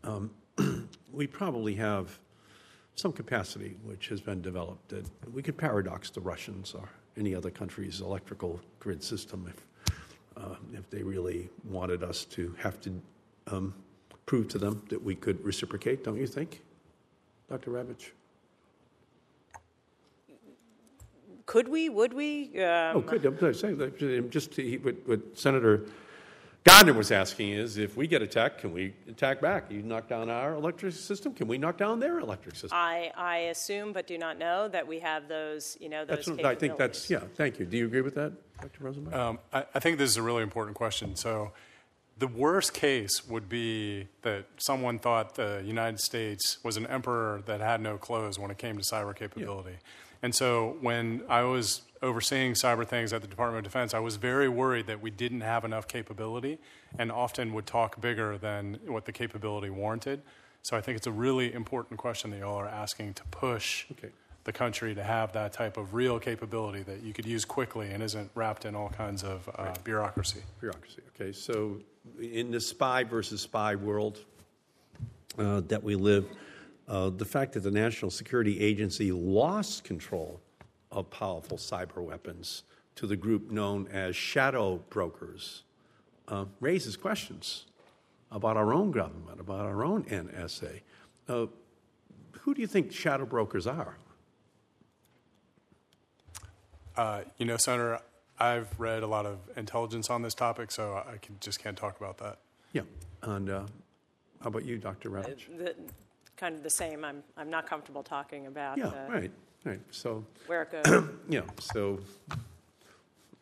B: um, [CLEARS THROAT] we probably have some capacity which has been developed that we could paradox the Russians or any other country's electrical grid system if, uh, if they really wanted us to have to um, prove to them that we could reciprocate, don't you think, Dr. Ravich?
D: Could we? Would we? Um,
B: Oh, good. I'm saying that just to, what, what Senator Gardner was asking is, if we get attacked, can we attack back? You knock down our electric system, can we knock down their electric system?
D: I, I assume, but do not know, that we have those, you know, those
B: That's what, I think that's yeah. Thank you. Do you agree with that, Dr. Rosenberg?
E: Um, I, I think this is a really important question. So, the worst case would be that someone thought the United States was an emperor that had no clothes when it came to cyber capability. And so, when I was overseeing cyber things at the Department of Defense, I was very worried that we didn't have enough capability and often would talk bigger than what the capability warranted. So, I think it's a really important question that y'all are asking to push
B: Okay.
E: the country to have that type of real capability that you could use quickly and isn't wrapped in all kinds of uh, bureaucracy.
B: Bureaucracy. Okay. So, in the spy versus spy world uh, that we live, uh, the fact that the National Security Agency lost control of powerful cyber weapons to the group known as shadow brokers uh, raises questions about our own government, about our own NSA. Uh, who do you think shadow brokers are?
E: Uh, you know, Senator, I've read a lot of intelligence on this topic, so I can, just can't talk about that.
B: Yeah. And uh, how about you, Dr. Ravich?
D: The, kind of the same. I'm, I'm not comfortable talking about
B: Yeah,
D: uh,
B: right, right. So,
D: where it goes. [CLEARS THROAT]
B: Yeah, so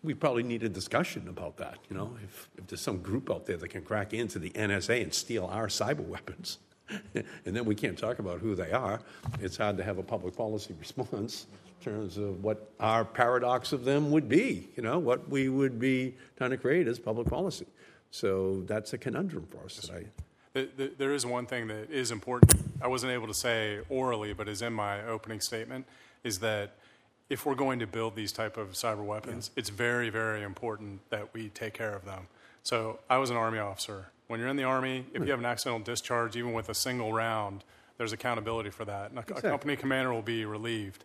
B: we probably need a discussion about that, you know, if, if there's some group out there that can crack into the NSA and steal our cyber [LAUGHS] weapons, and then we can't talk about who they are, it's hard to have a public policy [LAUGHS] response in terms of what our paradox of them would be, you know, what we would be trying to create as public policy. So that's a conundrum for us today.
E: Th- th- There is one thing that is important. I wasn't able to say orally, but is in my opening statement, is that if we're going to build these type of cyber weapons, it's very, very important that we take care of them. So I was an Army officer. When you're in the Army, if you have an accidental discharge, even with a single round, there's accountability for that. And a,
B: Exactly.
E: company commander will be relieved.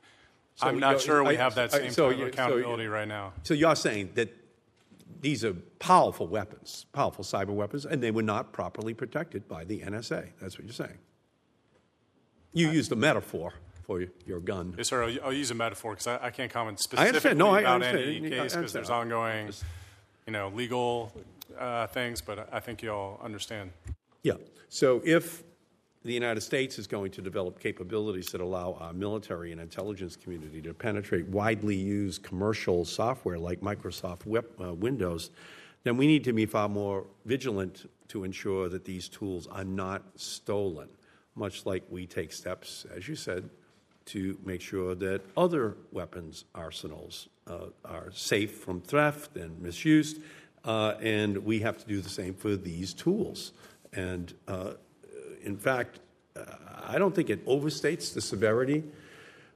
B: So
E: I'm not sure we
B: I-
E: have that
B: I-
E: same
B: so
E: of
B: so
E: accountability right now.
B: So you're saying that these are powerful weapons, powerful cyber weapons, and they were not properly protected by the NSA. That's what you're saying. You used a metaphor for your- your gun.
E: Yes, sir. I'll, I'll use a metaphor because I, I can't comment specifically
B: No,
E: about any case because there's ongoing, you know, legal uh, things. But I think you all understand.
B: Yeah. So if the United States is going to develop capabilities that allow our military and intelligence community to penetrate widely used commercial software like Microsoft web, uh, Windows, then we need to be far more vigilant to ensure that these tools are not stolen, much like we take steps, as you said, to make sure that other weapons arsenals uh, are safe from theft and misuse, uh, and we have to do the same for these tools. And uh, in fact, uh, I don't think it overstates the severity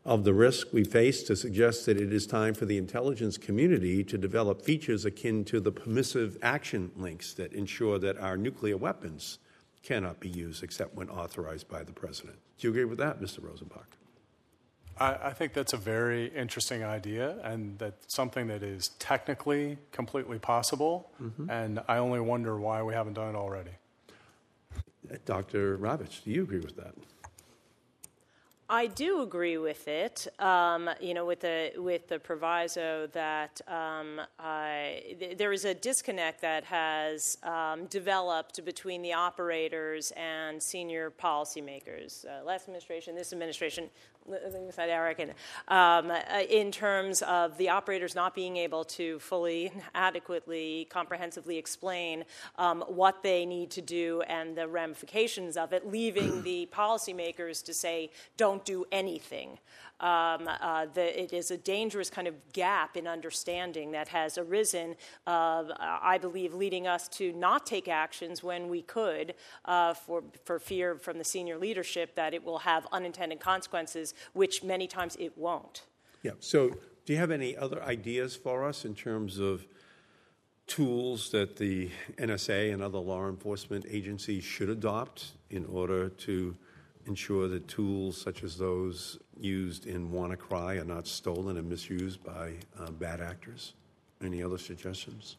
B: of the risk we face to suggest that it is time for the intelligence community to develop features akin to the permissive action links that ensure that our nuclear weapons cannot be used except when authorized by the president. Do you agree with that, Mr. Rosenbach?
E: I, I think that's a very interesting idea, and that's something that is technically completely possible. And I only wonder why we haven't done it already.
B: Dr. Ravich, do you agree with that?
D: I do agree with it. Um, you know, with the with the proviso that um, I, th- there is a disconnect that has um, developed between the operators and senior policymakers. Uh, last administration, this administration, aside Eric, and um, uh, in terms of the operators not being able to fully, adequately, comprehensively explain um, what they need to do and the ramifications of it, leaving the policymakers to say, "Don't don't do anything. Um, uh, the, it is a dangerous kind of gap in understanding that has arisen, uh, I believe, leading us to not take actions when we could uh, for, for fear from the senior leadership that it will have unintended consequences, which many times it won't.
B: Yeah. So, do you have any other ideas for us in terms of tools that the NSA and other law enforcement agencies should adopt in order to ensure that tools such as those used in WannaCry are not stolen and misused by uh, bad actors? Any other suggestions?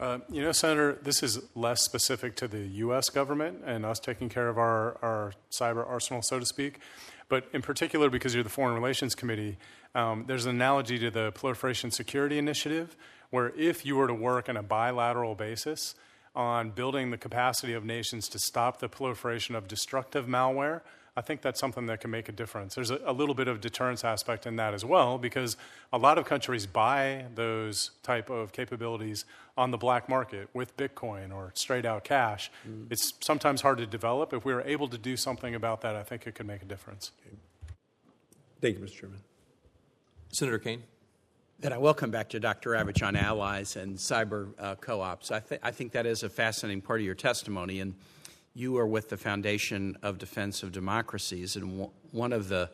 E: Uh, you know, Senator, this is less specific to the U.S. government and us taking care of our, our cyber arsenal, so to speak. But in particular, because you're the Foreign Relations Committee, um, there's an analogy to the Proliferation Security Initiative, where if you were to work on a bilateral basis on building the capacity of nations to stop the proliferation of destructive malware, I think that's something that can make a difference. There's a, a, little bit of deterrence aspect in that as well, because a lot of countries buy those type of capabilities on the black market with Bitcoin or straight out cash. Mm. It's sometimes hard to develop. If we were able to do something about that, I think it could make a difference. Okay.
B: Thank you, Mr. Chairman.
A: Senator Kaine.
F: That I welcome back to Dr. Ravich on allies and cyber uh, co-ops. I, th- I, think that is a fascinating part of your testimony, and you are with the Foundation of Defense of Democracies, and w- one of the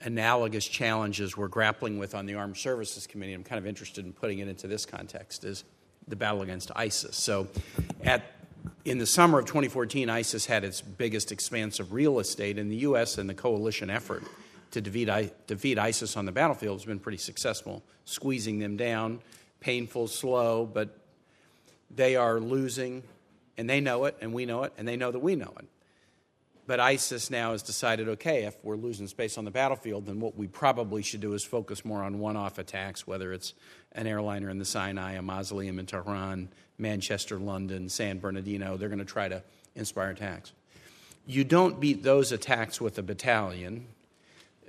F: analogous challenges we're grappling with on the Armed Services Committee. I'm kind of interested in putting it into this context is the battle against ISIS. So, at in the summer of 2014, ISIS had its biggest expanse of real estate in the U.S. and the coalition effort to defeat, defeat ISIS on the battlefield has been pretty successful, squeezing them down, painful, slow, but they are losing, and they know it, and we know it, and they know that we know it. But ISIS now has decided okay, if we're losing space on the battlefield, then what we probably should do is focus more on one off attacks, whether it's an airliner in the Sinai, a mausoleum in Tehran, Manchester, London, San Bernardino. They're going to try to inspire attacks. You don't beat those attacks with a battalion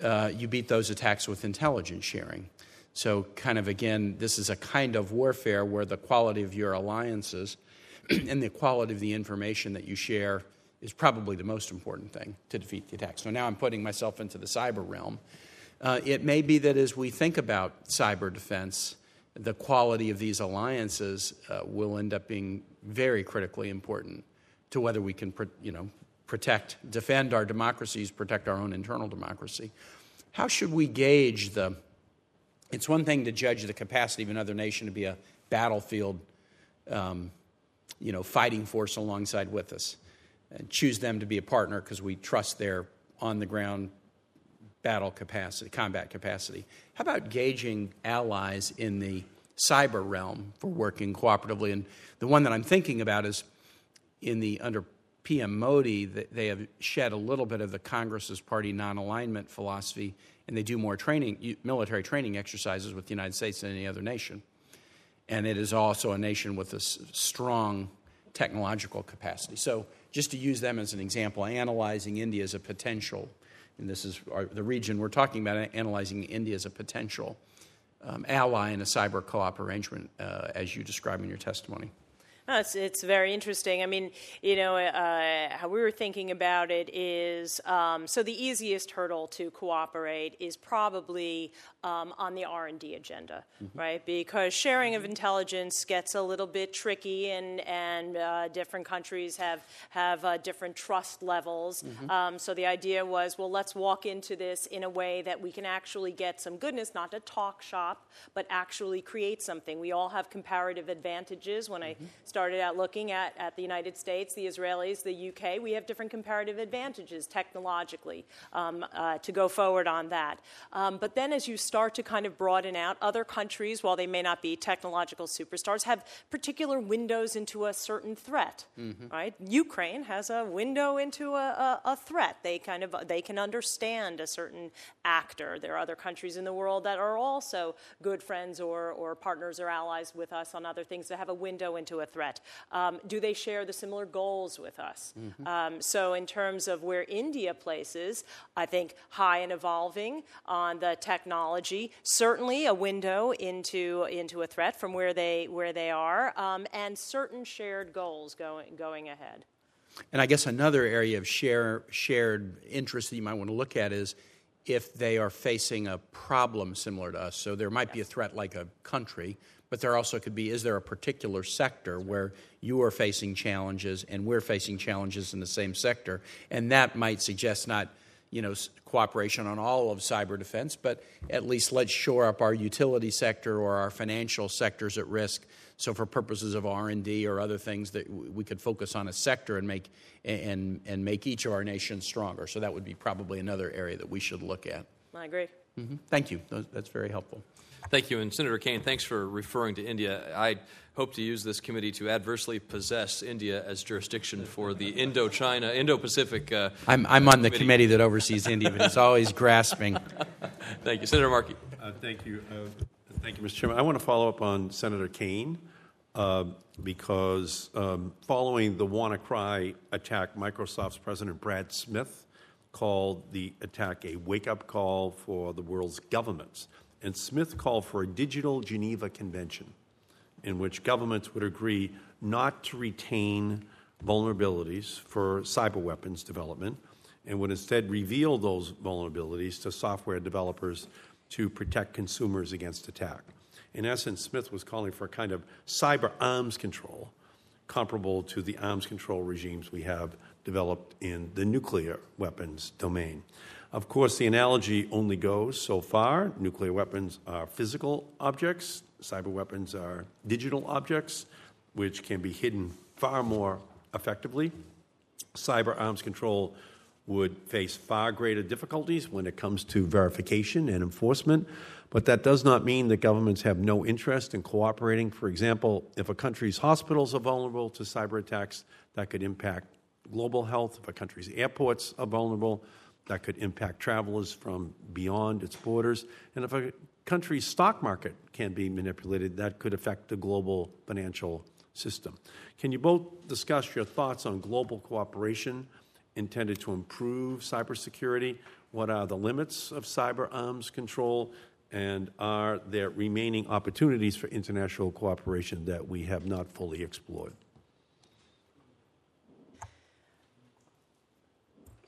F: uh, you beat those attacks with intelligence sharing. So, kind of again, this is a kind of warfare where the quality of your alliances [CLEARS THROAT] and the quality of the information that you share is probably the most important thing to defeat the attack. So now I'm putting myself into the cyber realm. Uh, it may be that as we think about cyber defense, the quality of these alliances uh, will end up being very critically important to whether we can, you know, protect, defend our democracies, protect our own internal democracy. How should we gauge the? It's one thing to judge the capacity of another nation to be a battlefield, um, you know, fighting force alongside with us, and choose them to be a partner because we trust their on the ground battle capacity, combat capacity. How about gauging allies in the cyber realm for working cooperatively? And the one that I'm thinking about is in the under PM Modi, they have shed a little bit of the Congress's party non alignment philosophy, and they do more training, military training exercises with the United States than any other nation. And it is also a nation with a strong technological capacity. So, just to use them as an example, analyzing India as a potential, and this is our, the region we're talking about, analyzing India as a potential um, ally in a cyber co op arrangement, uh, as you describe in your testimony.
D: No, it's, it's very interesting. I mean, you know, uh, how we were thinking about it is um, so the easiest hurdle to cooperate is probably um, on the R&D agenda, mm-hmm. right? Because sharing of intelligence gets a little bit tricky, and and uh, different countries have have uh, different trust levels. Mm-hmm. Um, so the idea was, well, let's walk into this in a way that we can actually get some goodness, not to talk shop, but actually create something. We all have comparative advantages. When mm-hmm. I started out looking at, at the United States, the Israelis, the UK, we have different comparative advantages technologically um, uh, to go forward on that. Um, but then as you start to kind of broaden out, other countries, while they may not be technological superstars, have particular windows into a certain threat, mm-hmm. right? Ukraine has a window into a, a, a threat. They kind of they can understand a certain actor. There are other countries in the world that are also good friends or, or partners or allies with us on other things that have a window into a threat threat? Um, do they share the similar goals with us? Mm-hmm. Um, so, in terms of where India places, I think high and evolving on the technology, certainly a window into into a threat from where they where they are, um, and certain shared goals going going ahead.
F: And I guess another area of share, shared interest that you might want to look at is if they are facing a problem similar to us. So there might be a threat like a country, but there also could be is there a particular sector where you are facing challenges and we're facing challenges in the same sector? And that might suggest not you know, cooperation on all of cyber defense, but at least let's shore up our utility sector or our financial sectors at risk. So, for purposes of R and D or other things, that we could focus on a sector and make and and make each of our nations stronger. So that would be probably another area that we should look at.
D: I agree.
F: Mm-hmm. Thank you. That's very helpful.
A: Thank you. And Senator Kaine, thanks for referring to India. I hope to use this committee to adversely possess India as jurisdiction for the Indochina, Indo Pacific. Uh,
F: I'm, I'm on the committee. committee that oversees India, but it's always grasping. [LAUGHS]
A: thank you. Senator Markey.
B: Uh, thank you. Uh, thank you, Mr. Chairman. I want to follow up on Senator Kaine Uh, because um, following the WannaCry attack, Microsoft's President Brad Smith called the attack a wake up call for the world's governments and Smith called for a digital Geneva Convention in which governments would agree not to retain vulnerabilities for cyber weapons development and would instead reveal those vulnerabilities to software developers to protect consumers against attack. In essence, Smith was calling for a kind of cyber arms control comparable to the arms control regimes we have developed in the nuclear weapons domain. Of course, the analogy only goes so far. Nuclear weapons are physical objects, cyber weapons are digital objects, which can be hidden far more effectively. Cyber arms control would face far greater difficulties when it comes to verification and enforcement, but that does not mean that governments have no interest in cooperating. For example, if a country's hospitals are vulnerable to cyber attacks, that could impact global health. If a country's airports are vulnerable, that could impact travelers from beyond its borders. And if a country's stock market can be manipulated, that could affect the global financial system. Can you both discuss your thoughts on global cooperation intended to improve cybersecurity? What are the limits of cyber arms control? And are there remaining opportunities for international cooperation that we have not fully explored?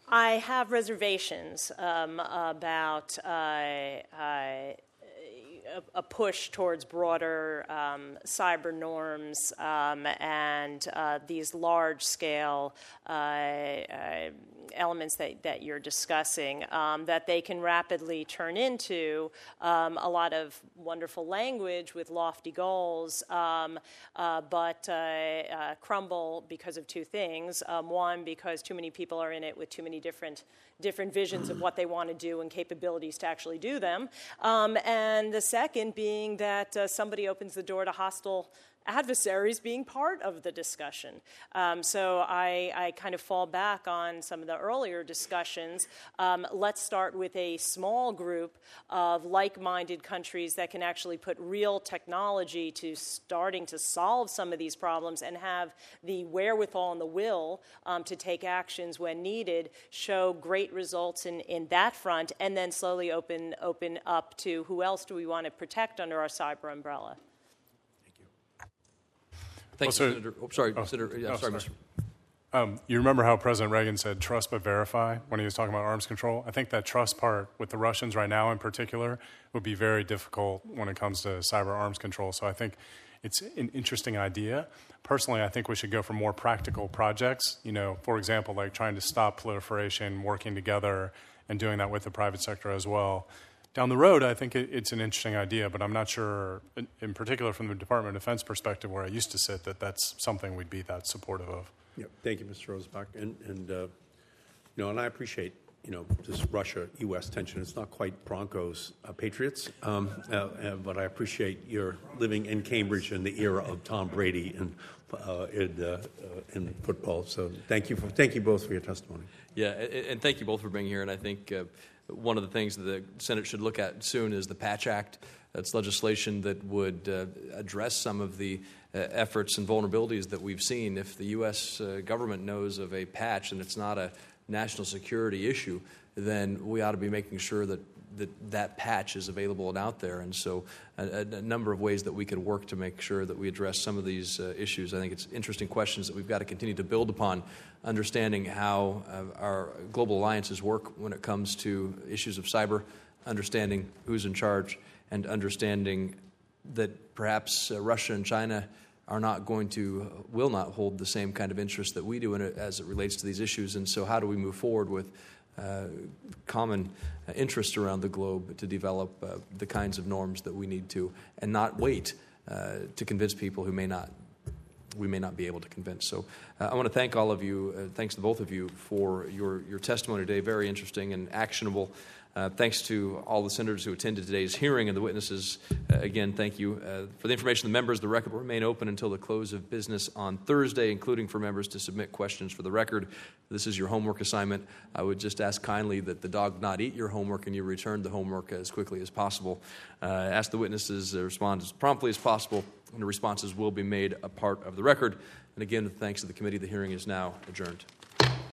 D: I have reservations um, about uh, uh, a, push towards broader um, cyber norms um, and uh, these large scale uh, uh, elements that, that you're discussing, um, that they can rapidly turn into um, a lot of wonderful language with lofty goals, um, uh, but crumble because of two things. One, because too many people are in it with too many different different visions of what they want to do and capabilities to actually do them. Um, and the second being that uh, somebody opens the door to hostile adversaries being part of the discussion. Um, so I, I, kind of fall back on some of the earlier discussions. Um, let's start with a small group of like minded countries that can actually put real technology to starting to solve some of these problems and have the wherewithal and the will um, to take actions when needed, show great results in, in that front, and then slowly open, open up to who else do we want to protect under our cyber umbrella.
A: Thank well, you, Senator. Oh, sorry, oh, Senator. Yeah, oh, sorry, sorry.
E: Mr. Um, you remember how President Reagan said trust but verify when he was talking about arms control? I think that trust part with the Russians right now in particular would be very difficult when it comes to cyber arms control. So I think it's an interesting idea. Personally, I think we should go for more practical projects. You know, for example, like trying to stop proliferation, working together, and doing that with the private sector as well down the road, I think it, it's an interesting idea, but I'm not sure, in, in, particular from the Department of Defense perspective, where I used to sit, that that's something we'd be that supportive of.
B: Yeah, thank you, Mr. Rosenbach, and and uh, you know, and I appreciate you know this Russia-U.S. tension. It's not quite Broncos uh, Patriots, um, uh, uh but I appreciate your living in Cambridge in the era of Tom Brady and uh, in, uh, in football. So thank you for thank you both for your testimony.
A: Yeah, and thank you both for being here. And I think one of the things that the Senate should look at soon is the Patch Act. That's legislation that would uh, address some of the uh, efforts and vulnerabilities that we've seen. If the U.S. Uh, government knows of a patch and it's not a national security issue, then we ought to be making sure that that that patch is available and out there. And so, a, a number of ways that we could work to make sure that we address some of these uh, issues. I think it's interesting questions that we've got to continue to build upon, understanding how uh, our global alliances work when it comes to issues of cyber, understanding who's in charge, and understanding that perhaps uh, Russia and China are not going to, will not hold the same kind of interest that we do it as it relates to these issues. And so, how do we move forward with common uh, interest around the globe to develop uh, the kinds of norms that we need to, and not wait uh, to convince people who may not we may not be able to convince. So uh, I want to thank all of you, uh, thanks to both of you for your, your testimony today. Very interesting and actionable. Uh, thanks to all the senators who attended today's hearing and the witnesses. Uh, again, thank you. Uh, for the information of the members, the record will remain open until the close of business on Thursday, including for members to submit questions for the record. This is your homework assignment. I would just ask kindly that the dog not eat your homework and you return the homework as quickly as possible. Uh, ask the witnesses to respond as promptly as possible, and the responses will be made a part of the record. And again, thanks to the committee, the hearing is now adjourned.